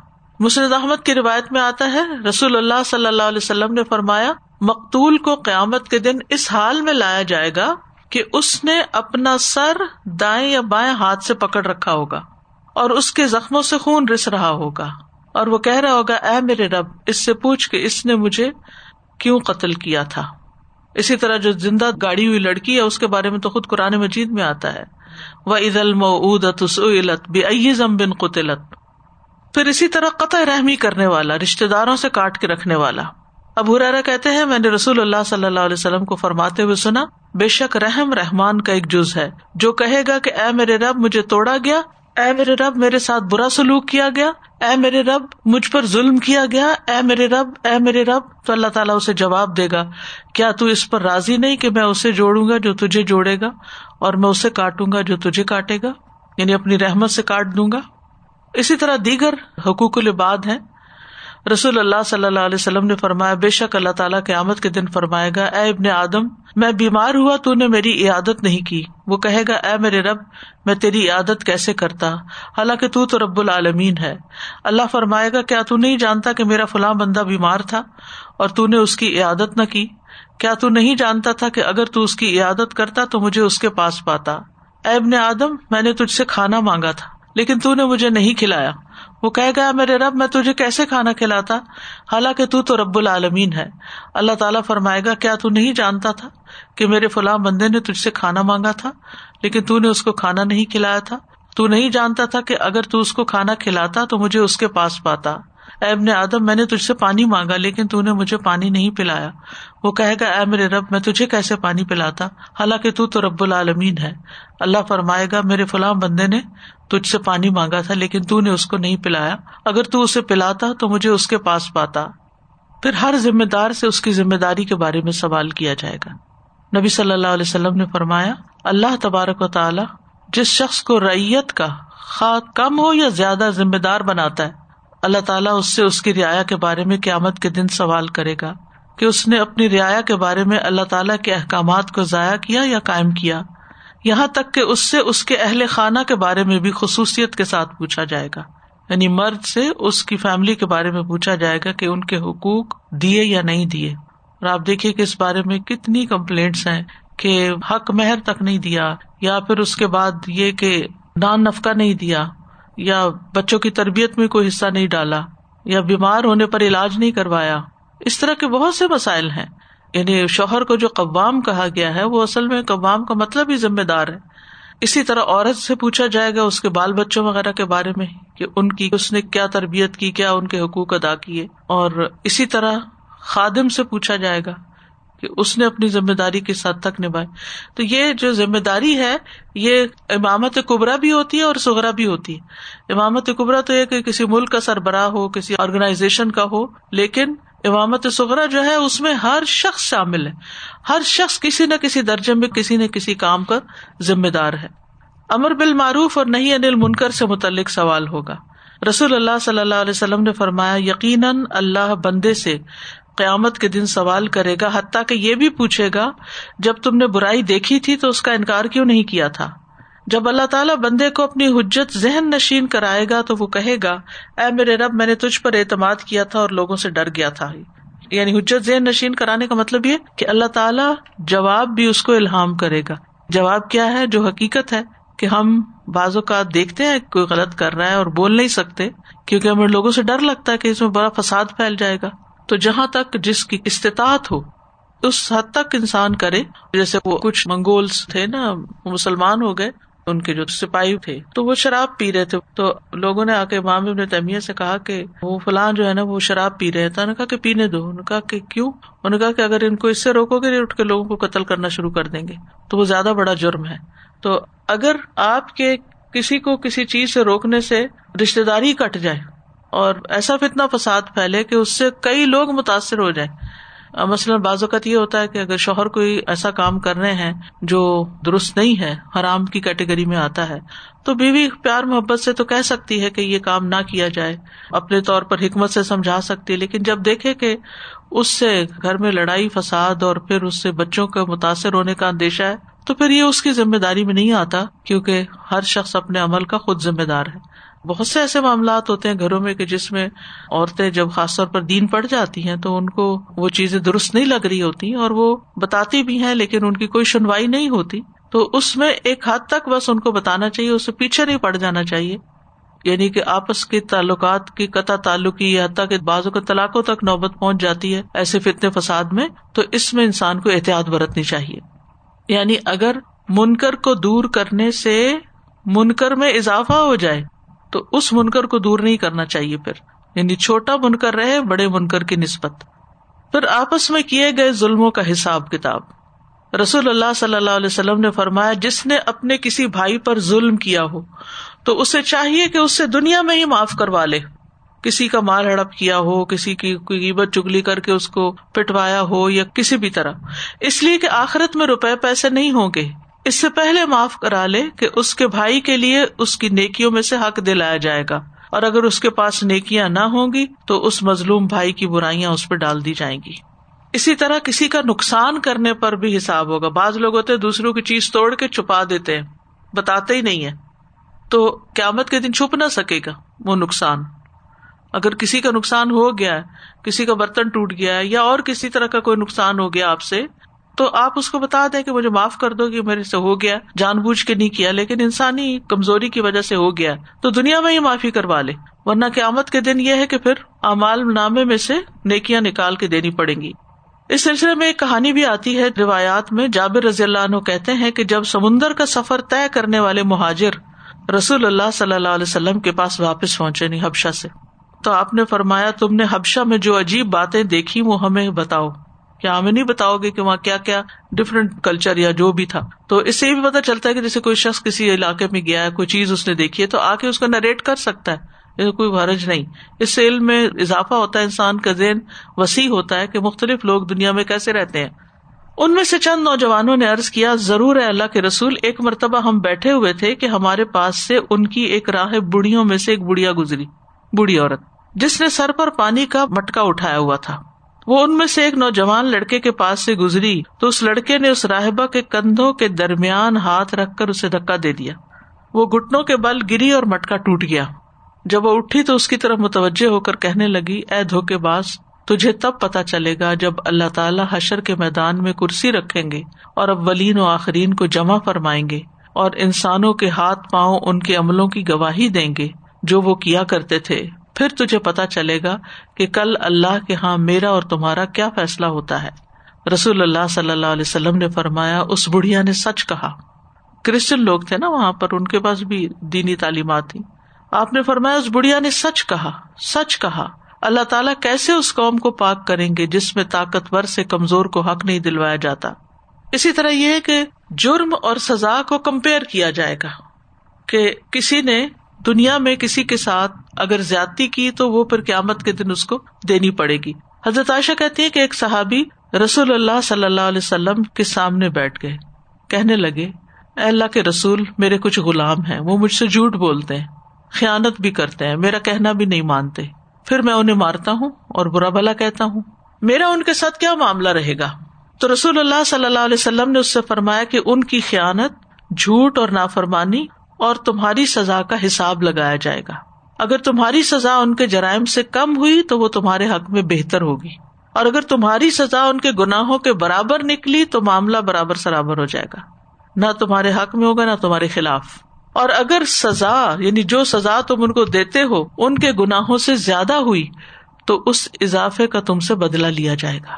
مسرد احمد کی روایت میں آتا ہے، رسول اللہ صلی اللہ علیہ وسلم نے فرمایا، مقتول کو قیامت کے دن اس حال میں لایا جائے گا کہ اس نے اپنا سر دائیں یا بائیں ہاتھ سے پکڑ رکھا ہوگا اور اس کے زخموں سے خون رس رہا ہوگا اور وہ کہہ رہا ہوگا، اے میرے رب، اس سے پوچھ کے اس نے مجھے کیوں قتل کیا تھا؟ اسی طرح جو زندہ گاڑی ہوئی لڑکی ہے، اس کے بارے میں تو خود قرآن مجید میں آتا ہے۔ وہ عید المعت بے بن قطلت پھر اسی طرح قطع رحمی کرنے والا رشتے داروں سے کاٹ کے رکھنے والا۔ اب ہرا کہتے ہیں، میں نے رسول اللہ صلی اللہ علیہ وسلم کو فرماتے ہوئے سنا، بے شک رحم رحمان کا ایک جز ہے، جو کہے گا کہ اے میرے رب، مجھے توڑا گیا اے میرے رب، میرے ساتھ برا سلوک کیا گیا؟ اے میرے رب، مجھ پر ظلم کیا گیا؟ اے میرے رب، اے میرے رب، تو اللہ تعالیٰ اسے جواب دے گا۔ کیا تو اس پر راضی نہیں کہ میں اسے جوڑوں گا جو تجھے جوڑے گا اور میں اسے کاٹوں گا جو تجھے کاٹے گا؟ یعنی اپنی رحمت سے کاٹ دوں گا۔ اسی طرح دیگر حقوق العباد ہیں۔ رسول اللہ صلی اللہ علیہ وسلم نے فرمایا، بے شک اللہ تعالیٰ قیامت کے دن فرمائے گا، اے ابن آدم، میں بیمار ہوا تو نے میری عادت نہیں کی۔ وہ کہے گا، اے میرے رب، میں تیری عادت کیسے کرتا؟ حالانکہ تو تو رب العالمین ہے۔ اللہ فرمائے گا، کیا تو نہیں جانتا کہ میرا فلاں بندہ بیمار تھا اور تو نے اس کی عادت نہ کی؟ کیا تو نہیں جانتا تھا کہ اگر تو اس کی عادت کرتا تو مجھے اس کے پاس پاتا؟ اے ابن آدم، میں نے تجھ سے کھانا مانگا تھا۔ لیکن تو نے مجھے نہیں کھلایا۔ وہ کہہ گیا میرے رب، میں تجھے کیسے کھانا کھلاتا؟ حالانکہ تو تو رب العالمین ہے۔ اللہ تعالیٰ فرمائے گا، کیا تو نہیں جانتا تھا کہ میرے فلاں بندے نے تجھ سے کھانا مانگا تھا؟ لیکن تو نے اس کو کھانا نہیں کھلایا تھا۔ تو نہیں جانتا تھا کہ اگر تو اس کو کھانا کھلاتا تو مجھے اس کے پاس پاتا۔ ابن آدم، میں نے تجھ سے پانی مانگا، لیکن تو نے مجھے پانی نہیں پلایا۔ وہ کہے گا، اے میرے رب، میں تجھے کیسے پانی پلاتا؟ حالانکہ تو تو رب العالمین ہے۔ اللہ فرمائے گا، میرے فلاں بندے نے تجھ سے پانی مانگا تھا، لیکن تو نے اس کو نہیں پلایا۔ اگر تو اسے پلاتا، تو مجھے اس کے پاس پاتا۔ پھر ہر ذمے دار سے اس کی ذمے داری کے بارے میں سوال کیا جائے گا۔ نبی صلی اللہ علیہ وسلم نے فرمایا، اللہ تبارک و تعالیٰ جس شخص کو ریت کا خا کم ہو یا زیادہ ذمہ دار بناتا ہے اللہ تعالیٰ اس سے اس کی رعایا کے بارے میں قیامت کے دن سوال کرے گا کہ اس نے اپنی رعایا کے بارے میں اللہ تعالیٰ کے احکامات کو ضائع کیا یا قائم کیا؟ یہاں تک کہ اس سے اس کے اہل خانہ کے بارے میں بھی خصوصیت کے ساتھ پوچھا جائے گا۔ یعنی مرد سے اس کی فیملی کے بارے میں پوچھا جائے گا کہ ان کے حقوق دیے یا نہیں دیے۔ اور آپ دیکھیے کہ اس بارے میں کتنی کمپلینٹس ہیں کہ حق مہر تک نہیں دیا یا پھر اس کے بعد یہ کہ نان نفقہ نہیں دیا۔ یا بچوں کی تربیت میں کوئی حصہ نہیں ڈالا، یا بیمار ہونے پر علاج نہیں کروایا۔ اس طرح کے بہت سے مسائل ہیں۔ یعنی شوہر کو جو قوام کہا گیا ہے، وہ اصل میں قوام کا مطلب ہی ذمہ دار ہے۔ اسی طرح عورت سے پوچھا جائے گا اس کے بال بچوں وغیرہ کے بارے میں کہ ان کی اس نے کیا تربیت کی، کیا ان کے حقوق ادا کیے۔ اور اسی طرح خادم سے پوچھا جائے گا کہ اس نے اپنی ذمہ داری کس حد تک نبھائی تو یہ جو ذمہ داری ہے، یہ امامت کبرا بھی ہوتی ہے اور سغرا بھی ہوتی ہے۔ امامت کبرا تو یہ کہ کسی ملک کا سربراہ ہو، کسی آرگنائزیشن کا ہو، لیکن امامت سغرا جو ہے، اس میں ہر شخص شامل ہے۔ ہر شخص کسی نہ کسی درجے میں کسی نہ کسی کام کا ذمہ دار ہے۔ امر بال معروف اور نہیں انل منکر سے متعلق سوال ہوگا۔ رسول اللہ صلی اللہ علیہ وسلم نے فرمایا، یقیناً اللہ بندے سے قیامت کے دن سوال کرے گا، حتیٰ کہ یہ بھی پوچھے گا، جب تم نے برائی دیکھی تھی تو اس کا انکار کیوں نہیں کیا تھا؟ جب اللہ تعالیٰ بندے کو اپنی حجت ذہن نشین کرائے گا تو وہ کہے گا، اے میرے رب، میں نے تجھ پر اعتماد کیا تھا اور لوگوں سے ڈر گیا تھا۔ یعنی حجت ذہن نشین کرانے کا مطلب یہ کہ اللہ تعالیٰ جواب بھی اس کو الحام کرے گا۔ جواب کیا ہے؟ جو حقیقت ہے کہ ہم بعض اوقات دیکھتے ہیں، کوئی غلط کر رہا ہے اور بول نہیں سکتے، کیونکہ ہمیں لوگوں سے ڈر لگتا ہے کہ اس میں بڑا فساد پھیل جائے گا۔ تو جہاں تک جس کی استطاعت ہو، اس حد تک انسان کرے۔ جیسے وہ کچھ منگولس تھے نا، مسلمان ہو گئے، ان کے جو سپاہی تھے، تو وہ شراب پی رہے تھے۔ تو لوگوں نے آ کے امام ابن تیمیہ سے کہا کہ وہ فلاں جو ہے نا، وہ شراب پی رہے تھے کہا کہ پینے دو۔ انہوں نے کہا کہ کیوں؟ انہوں نے کہا کہ اگر ان کو اس سے روکو گے اٹھ کے لوگوں کو قتل کرنا شروع کر دیں گے۔ تو وہ زیادہ بڑا جرم ہے۔ تو اگر آپ کے کسی کو کسی چیز سے روکنے سے رشتے داری کٹ جائے اور ایسا فتنا فساد پھیلے کہ اس سے کئی لوگ متاثر ہو جائیں۔ مثلاً بعض اوقات یہ ہوتا ہے کہ اگر شوہر کوئی ایسا کام کر رہے ہیں جو درست نہیں ہے، حرام کی کیٹیگری میں آتا ہے، تو بیوی پیار محبت سے تو کہہ سکتی ہے کہ یہ کام نہ کیا جائے، اپنے طور پر حکمت سے سمجھا سکتی ہے، لیکن جب دیکھے کہ اس سے گھر میں لڑائی، فساد اور پھر اس سے بچوں کا متاثر ہونے کا اندیشہ ہے، تو پھر یہ اس کی ذمہ داری میں نہیں آتا، کیونکہ ہر شخص اپنے عمل کا خود ذمہ دار ہے۔ بہت سے ایسے معاملات ہوتے ہیں گھروں میں کہ جس میں عورتیں جب خاص طور پر دین پڑ جاتی ہیں تو ان کو وہ چیزیں درست نہیں لگ رہی ہوتی اور وہ بتاتی بھی ہیں لیکن ان کی کوئی سنوائی نہیں ہوتی۔ تو اس میں ایک حد تک بس ان کو بتانا چاہیے اس سے پیچھے نہیں پڑ جانا چاہیے۔ یعنی کہ آپس کے تعلقات کی قطع تعلقی حتیٰ کے بعضوں کے طلاقوں تک نوبت پہنچ جاتی ہے ایسے فتنے فساد میں، تو اس میں انسان کو احتیاط برتنی چاہیے۔ یعنی اگر منکر کو دور کرنے سے منکر میں اضافہ ہو جائے تو اس منکر کو دور نہیں کرنا چاہیے پھر۔ یعنی چھوٹا منکر رہے، بڑے منکر کی نسبت۔ پھر آپس میں کیے گئے ظلموں کا حساب کتاب۔ رسول اللہ صلی اللہ علیہ وسلم نے فرمایا، جس نے اپنے کسی بھائی پر ظلم کیا ہو، تو اسے چاہیے کہ اس سے دنیا میں ہی معاف کروا لے۔ کسی کا مال ہڑپ کیا ہو، کسی کی قیمت چگلی کر کے اس کو پٹوایا ہو یا کسی بھی طرح۔ اس لیے کہ آخرت میں روپے پیسے نہیں ہوں گے۔ اس سے پہلے معاف کرا لے کہ اس کے بھائی کے لیے اس کی نیکیوں میں سے حق دلایا جائے گا۔ اور اگر اس کے پاس نیکیاں نہ ہوں گی، تو اس مظلوم بھائی کی برائیاں اس پہ ڈال دی جائیں گی۔ اسی طرح کسی کا نقصان کرنے پر بھی حساب ہوگا۔ بعض لوگ ہوتے دوسروں کی چیز توڑ کے چھپا دیتے ہیں، بتاتے ہی نہیں ہے تو قیامت کے دن چھپ نہ سکے گا وہ نقصان۔ اگر کسی کا نقصان ہو گیا کسی کا برتن ٹوٹ گیا ہے یا اور کسی طرح کا کوئی نقصان ہو گیا آپ سے تو آپ اس کو بتا دیں کہ مجھے معاف کر دو کہ میرے سے ہو گیا، جان بوجھ کے نہیں کیا، لیکن انسانی کمزوری کی وجہ سے ہو گیا۔ تو دنیا میں ہی معافی کروا لے، ورنہ قیامت کے دن یہ ہے کہ پھر امال نامے میں سے نیکیاں نکال کے دینی پڑیں گی۔ اس سلسلے میں ایک کہانی بھی آتی ہے روایات میں، جابر رضی اللہ عنہ کہتے ہیں کہ جب سمندر کا سفر طے کرنے والے مہاجر رسول اللہ صلی اللہ علیہ وسلم کے پاس واپس پہنچے نہیں حبشہ سے۔ تو آپ نے فرمایا، تم نے حبشہ میں جو عجیب باتیں دیکھی وہ ہمیں بتاؤ۔ کیا ہمیں نہیں بتاؤ گے کہ وہاں کیا کیا ڈفرینٹ کلچر یا جو بھی تھا۔ تو اس سے یہ بھی پتا چلتا ہے کہ جیسے کوئی شخص کسی علاقے میں گیا ہے، کوئی چیز اس نے دیکھی ہے، تو آ کے اس کا نریٹ کر سکتا ہے۔ کوئی حرج نہیں۔ اس سے علم میں اضافہ ہوتا ہے، انسان کا ذہن وسیع ہوتا ہے کہ مختلف لوگ دنیا میں کیسے رہتے ہیں۔ ان میں سے چند نوجوانوں نے ارض کیا، ضرور ہے اللہ کے رسول، ایک مرتبہ ہم بیٹھے ہوئے تھے کہ ہمارے پاس سے ان کی ایک راہ بڑھیوں میں سے ایک بڑھیا گزری بوڑھی عورت، جس نے سر پر پانی کا مٹکا اٹھایا ہوا تھا۔ وہ ان میں سے ایک نوجوان لڑکے کے پاس سے گزری تو اس لڑکے نے اس راہبہ کے کندھوں کے درمیان ہاتھ رکھ کر اسے دھکا دے دیا۔ وہ گٹنوں کے بل گری اور مٹکا ٹوٹ گیا۔ جب وہ اٹھی تو اس کی طرف متوجہ ہو کر کہنے لگی، اے دھوکے باز، تجھے تب پتا چلے گا جب اللہ تعالیٰ حشر کے میدان میں کرسی رکھیں گے اور اب و آخرین کو جمع فرمائیں گے اور انسانوں کے ہاتھ پاؤں ان کے عملوں کی گواہی دیں گے جو وہ کیا کرتے تھے۔ پھر تجھے پتا چلے گا کہ کل اللہ کے ہاں میرا اور تمہارا کیا فیصلہ ہوتا ہے۔ رسول اللہ صلی اللہ علیہ وسلم نے فرمایا، اس بڑھیا نے سچ کہا۔ کرسچن لوگ تھے نا وہاں پر، ان کے پاس بھی دینی تعلیمات تھی آپ نے فرمایا، اس بڑھیا نے سچ کہا سچ کہا۔ اللہ تعالیٰ کیسے اس قوم کو پاک کریں گے جس میں طاقتور سے کمزور کو حق نہیں دلوایا جاتا؟ اسی طرح یہ کہ جرم اور سزا کو کمپیئر کیا جائے گا کہ کسی نے دنیا میں کسی کے ساتھ اگر زیادتی کی تو وہ پھر قیامت کے دن اس کو دینی پڑے گی۔ حضرت عائشہ کہتی ہے کہ ایک صحابی رسول اللہ صلی اللہ علیہ وسلم کے سامنے بیٹھ گئے۔ کہنے لگے، اے اللہ کے رسول، میرے کچھ غلام ہیں، وہ مجھ سے جھوٹ بولتے ہیں، خیانت بھی کرتے ہیں، میرا کہنا بھی نہیں مانتے۔ پھر میں انہیں مارتا ہوں اور برا بلا کہتا ہوں۔ میرا ان کے ساتھ کیا معاملہ رہے گا؟ تو رسول اللہ صلی اللہ علیہ وسلم نے اس سے فرمایا کہ ان کی خیانت جھوٹ اور نافرمانی اور تمہاری سزا کا حساب لگایا جائے گا۔ اگر تمہاری سزا ان کے جرائم سے کم ہوئی تو وہ تمہارے حق میں بہتر ہوگی۔ اور اگر تمہاری سزا ان کے گناہوں کے برابر نکلی تو معاملہ برابر سرابر ہو جائے گا۔ نہ تمہارے حق میں ہوگا نہ تمہارے خلاف۔ اور اگر سزا یعنی جو سزا تم ان کو دیتے ہو ان کے گناہوں سے زیادہ ہوئی تو اس اضافے کا تم سے بدلا لیا جائے گا۔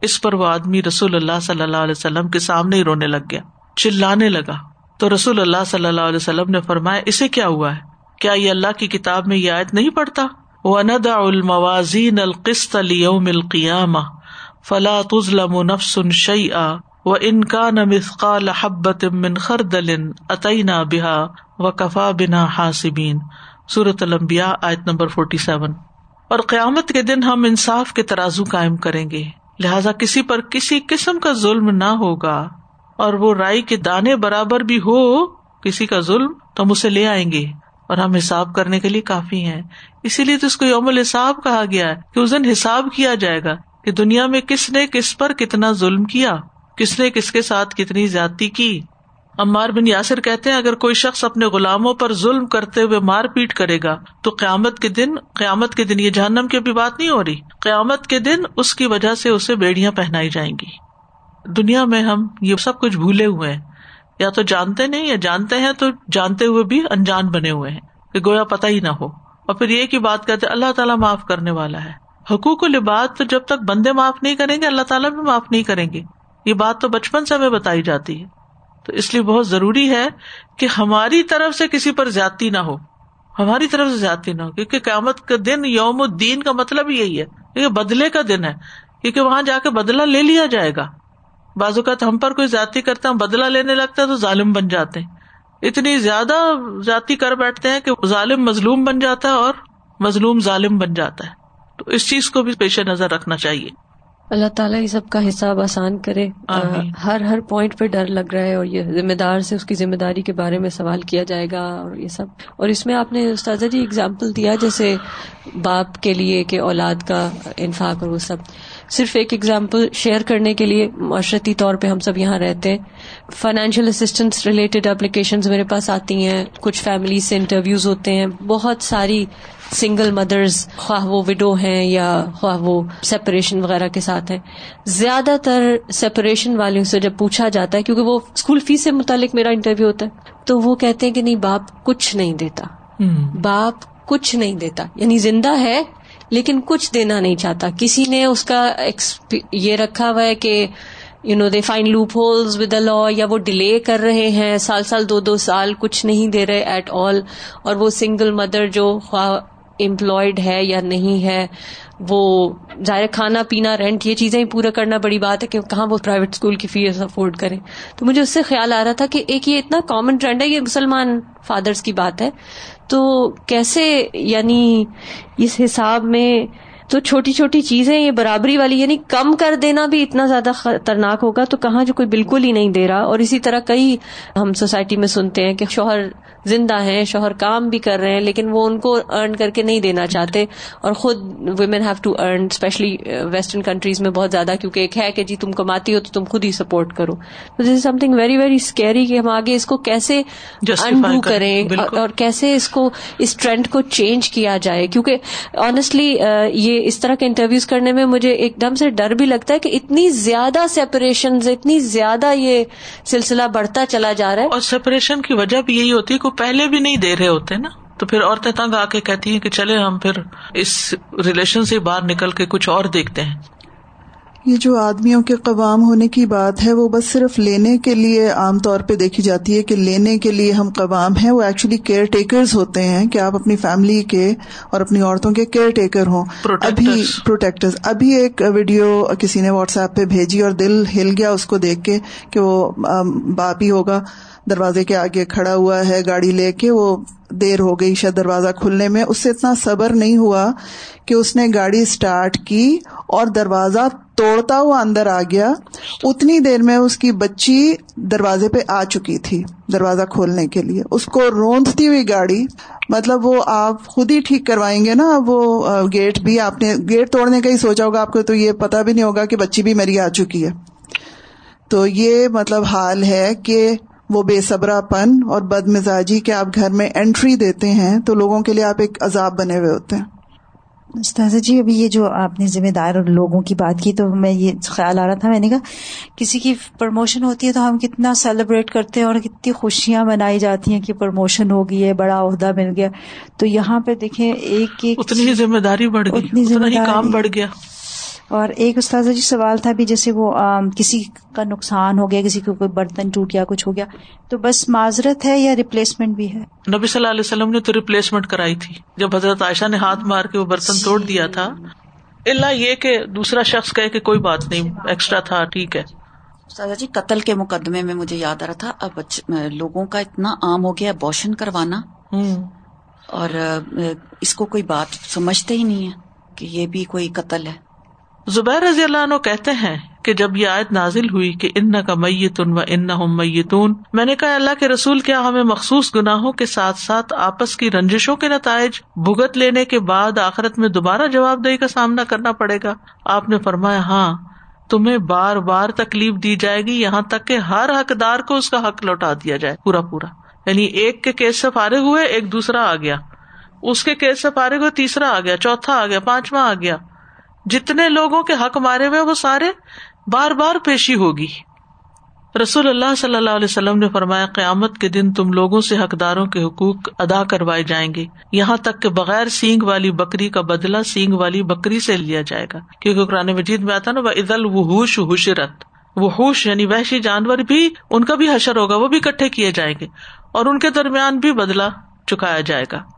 اس پر وہ آدمی رسول اللہ صلی اللہ علیہ وسلم کے سامنے ہی رونے لگ گیا۔ چلانے لگا۔ تو رسول اللہ صلی اللہ علیہ وسلم نے فرمایا، اسے کیا ہوا ہے؟ کیا یہ اللہ کی کتاب میں یہ آیت نہیں پڑھتا؟ وَنَدَعُ الْمَوَازِينَ الْقِسْطَ لِيَوْمِ الْقِيَامَةِ فَلَا تُظْلَمُ نَفْسٌ شَيْئًا وَإِن كَانَ مِثْقَالَ حَبَّةٍ مِّنْ خَرْدَلٍ أَتَيْنَا بِهَا وَكَفَى بِنَا حَاسِبِينَ۔ سورة الانبیاء، آیت نمبر 47 اور قیامت کے دن ہم انصاف کے ترازو قائم کریں گے۔ لہذا کسی پر کسی قسم کا ظلم نہ ہوگا۔ اور وہ رائی کے دانے برابر بھی ہو، کسی کا ظلم تو ہم اسے لے آئیں گے۔ اور ہم حساب کرنے کے لیے کافی ہیں۔ اسی لیے تو اس کو یوم الحساب کہا گیا ہے کہ اس دن حساب کیا جائے گا کہ دنیا میں کس نے کس پر کتنا ظلم کیا، کس نے کس کے ساتھ کتنی زیادتی کی۔ عمار بن یاسر کہتے ہیں، اگر کوئی شخص اپنے غلاموں پر ظلم کرتے ہوئے مار پیٹ کرے گا، تو قیامت کے دن، قیامت کے دن یہ جہنم کی بھی بات نہیں ہو رہی، قیامت کے دن اس کی وجہ سے اسے بیڑیاں پہنائی جائیں گی۔ دنیا میں ہم یہ سب کچھ بھولے ہوئے ہیں۔ یا تو جانتے نہیں یا جانتے ہیں تو جانتے ہوئے بھی انجان بنے ہوئے ہیں کہ گویا پتہ ہی نہ ہو۔ اور پھر یہ کی بات کہتے اللہ تعالیٰ معاف کرنے والا ہے۔ حقوق و لباد تو جب تک بندے معاف نہیں کریں گے، اللہ تعالیٰ بھی معاف نہیں کریں گے۔ یہ بات تو بچپن سے ہمیں بتائی جاتی ہے۔ تو اس لیے بہت ضروری ہے کہ ہماری طرف سے کسی پر زیادتی نہ ہو۔ ہماری طرف سے زیادتی نہ ہو، کیونکہ قیامت کا دن یوم الدین کا مطلب یہی ہے۔ یہ بدلے کا دن ہے، کیونکہ وہاں جا کے بدلا لے لیا جائے گا۔ بازو کا ہم پر کوئی زیادتی کرتا ہے بدلا لینے لگتا ہے تو ظالم بن جاتے ہیں۔ اتنی زیادہ زیادتی کر بیٹھتے ہیں کہ ظالم مظلوم بن جاتا ہے اور مظلوم ظالم بن جاتا ہے۔ تو اس چیز کو بھی پیش نظر رکھنا چاہیے۔ اللہ تعالیٰ یہ سب کا حساب آسان کرے۔ ہر ہر پوائنٹ پہ ڈر لگ رہا ہے اور یہ ذمہ دار سے اس کی ذمہ داری کے بارے میں سوال کیا جائے گا اور یہ سب۔ اور اس میں آپ نے استاذہ جی اگزامپل دیا جیسے باپ کے لیے کہ اولاد کا انفاق اور وہ سب۔ صرف ایک ایگزامپل شیئر کرنے کے لیے معاشرتی طور پہ ہم سب یہاں رہتے ہیں۔ فائنینشیل اسسٹینس ریلیٹڈ اپلیکیشن میرے پاس آتی ہیں۔ کچھ فیملی سے انٹرویوز ہوتے ہیں۔ بہت ساری سنگل مدرز خواہ وہ وڈو ہیں یا خواہ وہ سیپریشن وغیرہ کے ساتھ ہیں۔ زیادہ تر سیپریشن والوں سے جب پوچھا جاتا ہے کیونکہ وہ اسکول فیس سے متعلق میرا انٹرویو ہوتا ہے تو وہ کہتے ہیں کہ نہیں باپ کچھ نہیں دیتا۔ باپ کچھ نہیں دیتا۔ یعنی زندہ ہے لیکن کچھ دینا نہیں چاہتا۔ کسی نے اس کا یہ رکھا ہوا ہے کہ you know they find loopholes with the law یا وہ ڈیلے کر رہے ہیں۔ سال سال دو دو سال کچھ نہیں دے رہے ایٹ آل اور وہ سنگل مدر جو امپلائڈ ہے یا نہیں ہے، وہ ظاہر کھانا پینا رینٹ یہ چیزیں ہی پورا کرنا بڑی بات ہے کہ کہاں وہ پرائیویٹ اسکول کی فیس افورڈ کریں۔ تو مجھے اس سے خیال آ رہا تھا کہ ایک یہ اتنا کامن ٹرینڈ ہے، یہ مسلمان فادرس کی بات ہے۔ تو کیسے یعنی اس حساب میں تو چھوٹی چھوٹی چیزیں یہ برابری والی یعنی کم کر دینا بھی اتنا زیادہ خطرناک ہوگا تو کہاں جو کوئی بالکل ہی نہیں دے رہا۔ اور اسی طرح کئی ہم سوسائٹی میں سنتے ہیں کہ شوہر زندہ ہیں شوہر کام بھی کر رہے ہیں لیکن وہ ان کو ارن کر کے نہیں دینا چاہتے۔ اور خود women have to earn especially western countries میں بہت زیادہ کیونکہ ایک ہے کہ جی تم کماتی ہو تو تم خود ہی سپورٹ کرو۔ تو this is something very very scary کہ ہم آگے اس کو کیسے انڈو کریں۔ اور کیسے اس کو اس ٹرینڈ کو چینج کیا جائے۔ کیونکہ آنےسٹلی یہ اس طرح کے انٹرویوز کرنے میں مجھے ایک دم سے ڈر بھی لگتا ہے کہ اتنی زیادہ سیپریشن اتنی زیادہ یہ سلسلہ بڑھتا چلا جا رہا ہے۔ اور سیپریشن کی وجہ بھی یہی ہوتی ہے کہ پہلے بھی نہیں دے رہے ہوتے نا۔ تو پھر عورتیں تنگ آ کے کہتی ہیں کہ چلے ہم پھر اس ریلیشن سے باہر نکل کے کچھ اور دیکھتے ہیں۔ یہ جو آدمیوں کے قوام ہونے کی بات ہے وہ بس صرف لینے کے لیے عام طور پہ دیکھی جاتی ہے کہ لینے کے لیے ہم قوام ہیں وہ ایکچولی کیئر ٹیکرز ہوتے ہیں کہ آپ اپنی فیملی کے اور اپنی عورتوں کے کیئر ٹیکر ہوں۔ ابھی پروٹیکٹرز ابھی ایک ویڈیو کسی نے واٹس ایپ پہ بھیجی اور دل ہل گیا اس کو دیکھ کے کہ وہ باپ ہی ہوگا۔ دروازے کے آگے کھڑا ہوا ہے گاڑی لے کے وہ دیر ہو گئی شاید دروازہ کھلنے میں۔ اس سے اتنا صبر نہیں ہوا کہ اس نے گاڑی اسٹارٹ کی اور دروازہ توڑتا ہوا اندر آ گیا۔ اتنی دیر میں اس کی بچی دروازے پہ آ چکی تھی دروازہ کھولنے کے لیے۔ اس کو روندتی ہوئی گاڑی مطلب وہ آپ خود ہی ٹھیک کروائیں گے نا، وہ گیٹ بھی آپ نے، گیٹ توڑنے کا ہی سوچا ہوگا آپ کو، تو یہ پتا بھی نہیں ہوگا کہ بچی بھی میری آ چکی ہے۔ تو یہ مطلب حال ہے کہ وہ بے صبرا پن اور بد مزاجی کے آپ گھر میں انٹری دیتے ہیں تو لوگوں کے لیے آپ ایک عذاب بنے ہوئے ہوتے ہیں۔ استاذہ جی ابھی یہ جو آپ نے ذمہ دار لوگوں کی بات کی تو میں یہ خیال آ رہا تھا میں نے کہا کسی کی پروموشن ہوتی ہے تو ہم کتنا سیلیبریٹ کرتے ہیں اور کتنی خوشیاں منائی جاتی ہیں کہ پروموشن ہو گئی ہے بڑا عہدہ مل گیا۔ تو یہاں پہ دیکھیں ایک اتنی ذمہ داری بڑھ گئی اتنی ذمہ داری۔ کام بڑھ گیا۔ اور ایک استاذہ جی سوال تھا بھی جیسے وہ کسی کا نقصان ہو گیا کسی کو کوئی برتن ٹوٹ گیا کچھ ہو گیا تو بس معذرت ہے یا ریپلیسمنٹ بھی ہے؟ نبی صلی اللہ علیہ وسلم نے تو ریپلیسمنٹ کرائی تھی۔ جب حضرت عائشہ نے ہاتھ مار کے وہ برتن توڑ دیا تھا اللہ یہ کہ دوسرا شخص کہے کہ کوئی بات نہیں ایکسٹرا تھا ٹھیک ہے۔ سادا جی قتل کے مقدمے میں مجھے یاد آ رہا تھا اب لوگوں کا اتنا عام ہو گیا بوشن کروانا۔ اور اس کو کوئی بات سمجھتے ہی نہیں ہے کہ یہ بھی کوئی قتل ہے۔ زبیر رضی اللہ عنہ کہتے ہیں کہ جب یہ آیت نازل ہوئی کہ ان کا میتون و ان میتون، میں نے کہا اللہ کے رسول، کیا ہمیں مخصوص گناہوں کے ساتھ ساتھ آپس کی رنجشوں کے نتائج بھگت لینے کے بعد آخرت میں دوبارہ جواب دہی کا سامنا کرنا پڑے گا؟ آپ نے فرمایا ہاں تمہیں بار بار تکلیف دی جائے گی، یہاں تک کہ ہر حقدار کو اس کا حق لوٹا دیا جائے، پورا پورا۔ یعنی ایک کے کیس سے فارغ ہوئے، ایک دوسرا آ گیا۔ اس کے کیس سے فارغ ہوئے، تیسرا آ گیا، چوتھا آ گیا، پانچواں آ گیا۔ جتنے لوگوں کے حق مارے ہوئے وہ سارے بار بار پیشی ہوگی۔ رسول اللہ صلی اللہ علیہ وسلم نے فرمایا، قیامت کے دن تم لوگوں سے حقداروں کے حقوق ادا کروائے جائیں گے۔ یہاں تک کہ بغیر سینگ والی بکری کا بدلا سینگ والی بکری سے لیا جائے گا۔ کیونکہ قرآن مجید میں آتا نا وہ عید الوحوش حشرت۔ وحوش یعنی وحشی جانور بھی، ان کا بھی حشر ہوگا، وہ بھی اکٹھے کیے جائیں گے۔ اور ان کے درمیان بھی بدلا چکایا جائے گا۔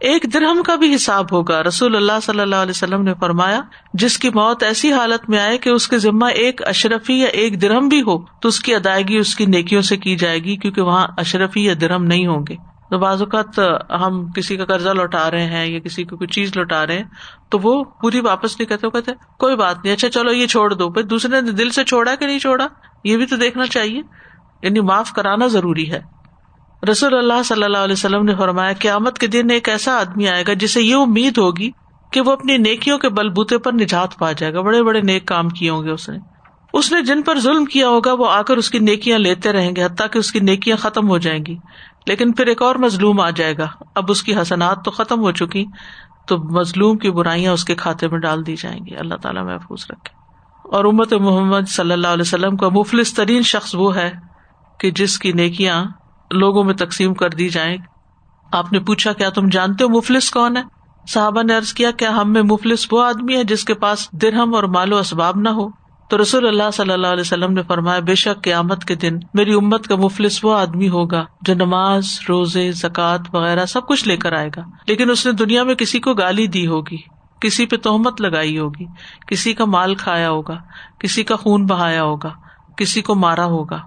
ایک درہم کا بھی حساب ہوگا۔ رسول اللہ صلی اللہ علیہ وسلم نے فرمایا، جس کی موت ایسی حالت میں آئے کہ اس کے ذمہ ایک اشرفی یا ایک درہم بھی ہو، تو اس کی ادائیگی اس کی نیکیوں سے کی جائے گی، کیونکہ وہاں اشرفی یا درہم نہیں ہوں گے۔ تو بعض اوقات ہم کسی کا قرضہ لوٹا رہے ہیں یا کسی کو کوئی چیز لوٹا رہے ہیں، تو وہ پوری واپس نہیں کرتے کہتے کوئی بات نہیں اچھا چلو یہ چھوڑ دو۔ پھر دوسرے نے دل سے چھوڑا کہ نہیں چھوڑا؟ یہ بھی تو دیکھنا چاہیے۔ یعنی معاف کرانا ضروری ہے۔ رسول اللہ صلی اللہ علیہ وسلم نے فرمایا، قیامت کے دن ایک ایسا آدمی آئے گا جسے یہ امید ہوگی کہ وہ اپنی نیکیوں کے بلبوتے پر نجات پا جائے گا۔ بڑے بڑے نیک کام کیے ہوں گے اس نے۔ اس نے جن پر ظلم کیا ہوگا، وہ آ کر اس کی نیکیاں لیتے رہیں گے، حتیٰ کہ اس کی نیکیاں ختم ہو جائیں گی۔ لیکن پھر ایک اور مظلوم آ جائے گا۔ اب اس کی حسنات تو ختم ہو چکی، تو مظلوم کی برائیاں اس کے کھاتے میں ڈال دی جائیں گی۔ اللہ تعالیٰ محفوظ رکھے۔ اور امت محمد صلی اللہ علیہ وسلم کا مفلس ترین شخص وہ ہے کہ جس کی نیکیاں لوگوں میں تقسیم کر دی جائیں۔ آپ نے پوچھا، کیا تم جانتے ہو مفلس کون ہے؟ صحابہ نے ارض کیا کیا ہم میں مفلس وہ آدمی ہے جس کے پاس درہم اور مالو اسباب نہ ہو۔ تو رسول اللہ صلی اللہ علیہ وسلم نے فرمایا، بے شک قیامت کے دن میری امت کا مفلس وہ آدمی ہوگا جو نماز، روزے، زکوٰۃ وغیرہ سب کچھ لے کر آئے گا۔ لیکن اس نے دنیا میں کسی کو گالی دی ہوگی، کسی پہ تہمت لگائی ہوگی، کسی کا مال کھایا ہوگا، کسی کا خون بہایا ہوگا، کسی کو مارا ہوگا۔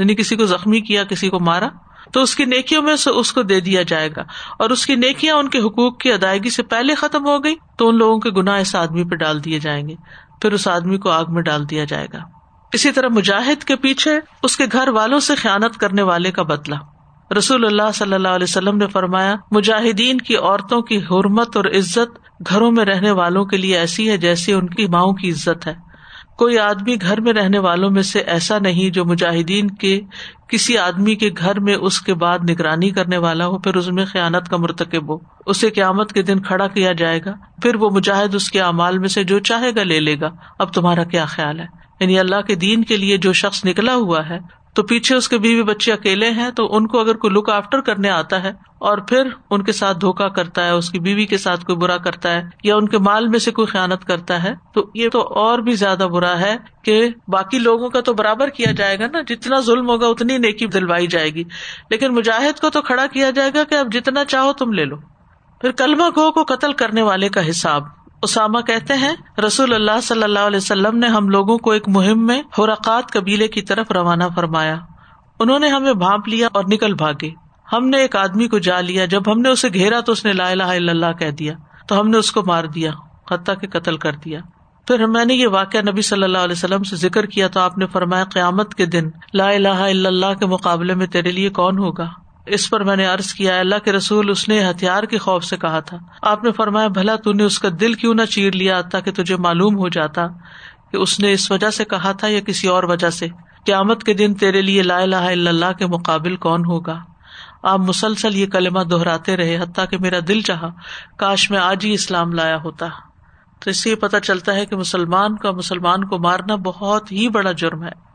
یعنی کسی کو زخمی کیا، کسی کو مارا، تو اس کی نیکیوں میں اس کو دے دیا جائے گا۔ اور اس کی نیکیاں ان کے حقوق کی ادائیگی سے پہلے ختم ہو گئی، تو ان لوگوں کے گناہ اس آدمی پہ ڈال دیے جائیں گے۔ پھر اس آدمی کو آگ میں ڈال دیا جائے گا۔ اسی طرح مجاہد کے پیچھے اس کے گھر والوں سے خیالت کرنے والے کا بدلا رسول اللہ صلی اللہ علیہ وسلم نے فرمایا، مجاہدین کی عورتوں کی حرمت اور عزت گھروں میں رہنے والوں کے لیے ایسی ہے جیسی ان کی ماؤں کی عزت ہے۔ کوئی آدمی گھر میں رہنے والوں میں سے ایسا نہیں جو مجاہدین کے کسی آدمی کے گھر میں اس کے بعد نگرانی کرنے والا ہو، پھر اس میں خیانت کا مرتکب ہو۔ اسے قیامت کے دن کھڑا کیا جائے گا، پھر وہ مجاہد اس کے اعمال میں سے جو چاہے گا لے لے گا۔ اب تمہارا کیا خیال ہے؟ یعنی اللہ کے دین کے لیے جو شخص نکلا ہوا ہے تو پیچھے اس کے بیوی بچے اکیلے ہیں، تو ان کو اگر کوئی لک آفٹر کرنے آتا ہے اور پھر ان کے ساتھ دھوکا کرتا ہے، اس کی بیوی کے ساتھ کوئی برا کرتا ہے یا ان کے مال میں سے کوئی خیالت کرتا ہے، تو یہ تو اور بھی زیادہ برا ہے کہ باقی لوگوں کا تو برابر کیا جائے گا نا، جتنا ظلم ہوگا اتنی نیکی دلوائی جائے گی۔ لیکن مجاہد کو تو کھڑا کیا جائے گا کہ اب جتنا چاہو تم لے لو۔ پھر کلمہ گو کو قتل کرنے والے کا حساب۔ اسامہ کہتے ہیں، رسول اللہ صلی اللہ علیہ وسلم نے ہم لوگوں کو ایک مہم میں حرقات قبیلے کی طرف روانہ فرمایا۔ انہوں نے ہمیں بھانپ لیا اور نکل بھاگے۔ ہم نے ایک آدمی کو جا لیا، جب ہم نے اسے گھیرا تو اس نے لا الہ الا اللہ کہہ دیا۔ تو ہم نے اس کو مار دیا، حتیٰ کے قتل کر دیا۔ پھر میں نے یہ واقعہ نبی صلی اللہ علیہ وسلم سے ذکر کیا تو آپ نے فرمایا، قیامت کے دن لا الہ الا اللہ کے مقابلے میں تیرے لیے کون ہوگا؟ اس پر میں نے ارض کیا اللہ کے رسول، اس نے ہتھیار کے خوف سے کہا تھا۔ آپ نے فرمایا، بھلا تو نے اس کا دل کیوں نہ چیر لیا تاکہ تجھے معلوم ہو جاتا کہ اس نے اس وجہ سے کہا تھا یا کسی اور وجہ سے۔ قیامت کے دن تیرے لیے لا الہ الا اللہ کے مقابل کون ہوگا؟ آپ مسلسل یہ کلمہ دہراتے رہے حتیٰ کہ میرا دل چاہا، کاش میں آج ہی اسلام لایا ہوتا۔ تو اس سے یہ پتا چلتا ہے کہ مسلمان کا مسلمان کو مارنا بہت ہی بڑا جرم ہے۔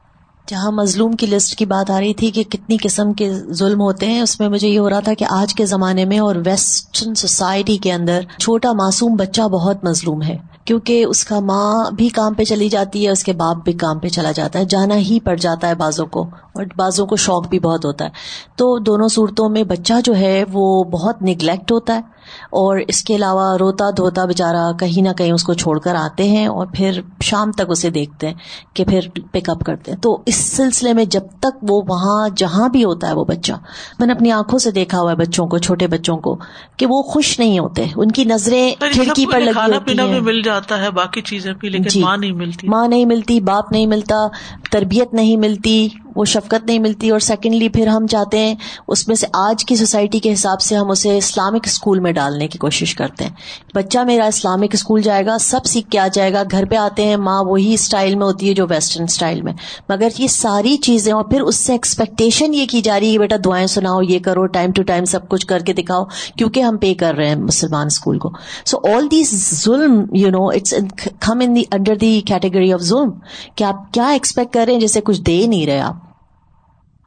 جہاں مظلوم کی لسٹ کی بات آ رہی تھی کہ کتنی قسم کے ظلم ہوتے ہیں، اس میں مجھے یہ ہو رہا تھا کہ آج کے زمانے میں اور ویسٹرن سوسائٹی کے اندر چھوٹا معصوم بچہ بہت مظلوم ہے۔ کیونکہ اس کا ماں بھی کام پہ چلی جاتی ہے اس کے باپ بھی کام پہ چلا جاتا ہے جانا ہی پڑ جاتا ہے بازوں کو اور بازوں کو شوق بھی بہت ہوتا ہے۔ تو دونوں صورتوں میں بچہ جو ہے وہ بہت نگلیکٹ ہوتا ہے اور اس کے علاوہ روتا دھوتا بےچارا کہیں نہ کہیں اس کو چھوڑ کر آتے ہیں اور پھر شام تک اسے دیکھتے ہیں کہ پھر پک اپ کرتے ہیں۔ تو اس سلسلے میں جب تک وہ وہاں جہاں بھی ہوتا ہے وہ بچہ میں نے اپنی آنکھوں سے دیکھا ہوا ہے بچوں کو چھوٹے بچوں کو کہ وہ خوش نہیں ہوتے ان کی نظریں کھڑکی پر لگی بھی مل جاتا ہے باقی چیزیں بھی لیکن جی ماں نہیں ملتی۔ ماں نہیں ملتی باپ نہیں ملتا تربیت نہیں ملتی۔ وہ شفقت نہیں ملتی اور سیکنڈلی پھر ہم چاہتے ہیں، اس میں سے آج کی سوسائٹی کے حساب سے ہم اسے اسلامک اسکول میں ڈالنے کی کوشش کرتے ہیں۔ بچہ میرا اسلامک اسکول جائے گا، سب سیکھ کے آ جائے گا، گھر پہ آتے ہیں، ماں وہی اسٹائل میں ہوتی ہے جو ویسٹرن اسٹائل میں۔ مگر یہ ساری چیزیں اور پھر اس سے ایکسپیکٹیشن یہ کی جا رہی ہے، بیٹا دعائیں سناؤ، یہ کرو ٹائم ٹو ٹائم سب کچھ کر کے دکھاؤ، کیونکہ ہم پے کر رہے ہیں مسلمان اسکول کو۔ سو آل دیز ظلم you know it's come in under the category of ظلم کہ آپ کیا ایکسپیکٹ کر رہے ہیں؟ جیسے کچھ دے نہیں رہے آپ۔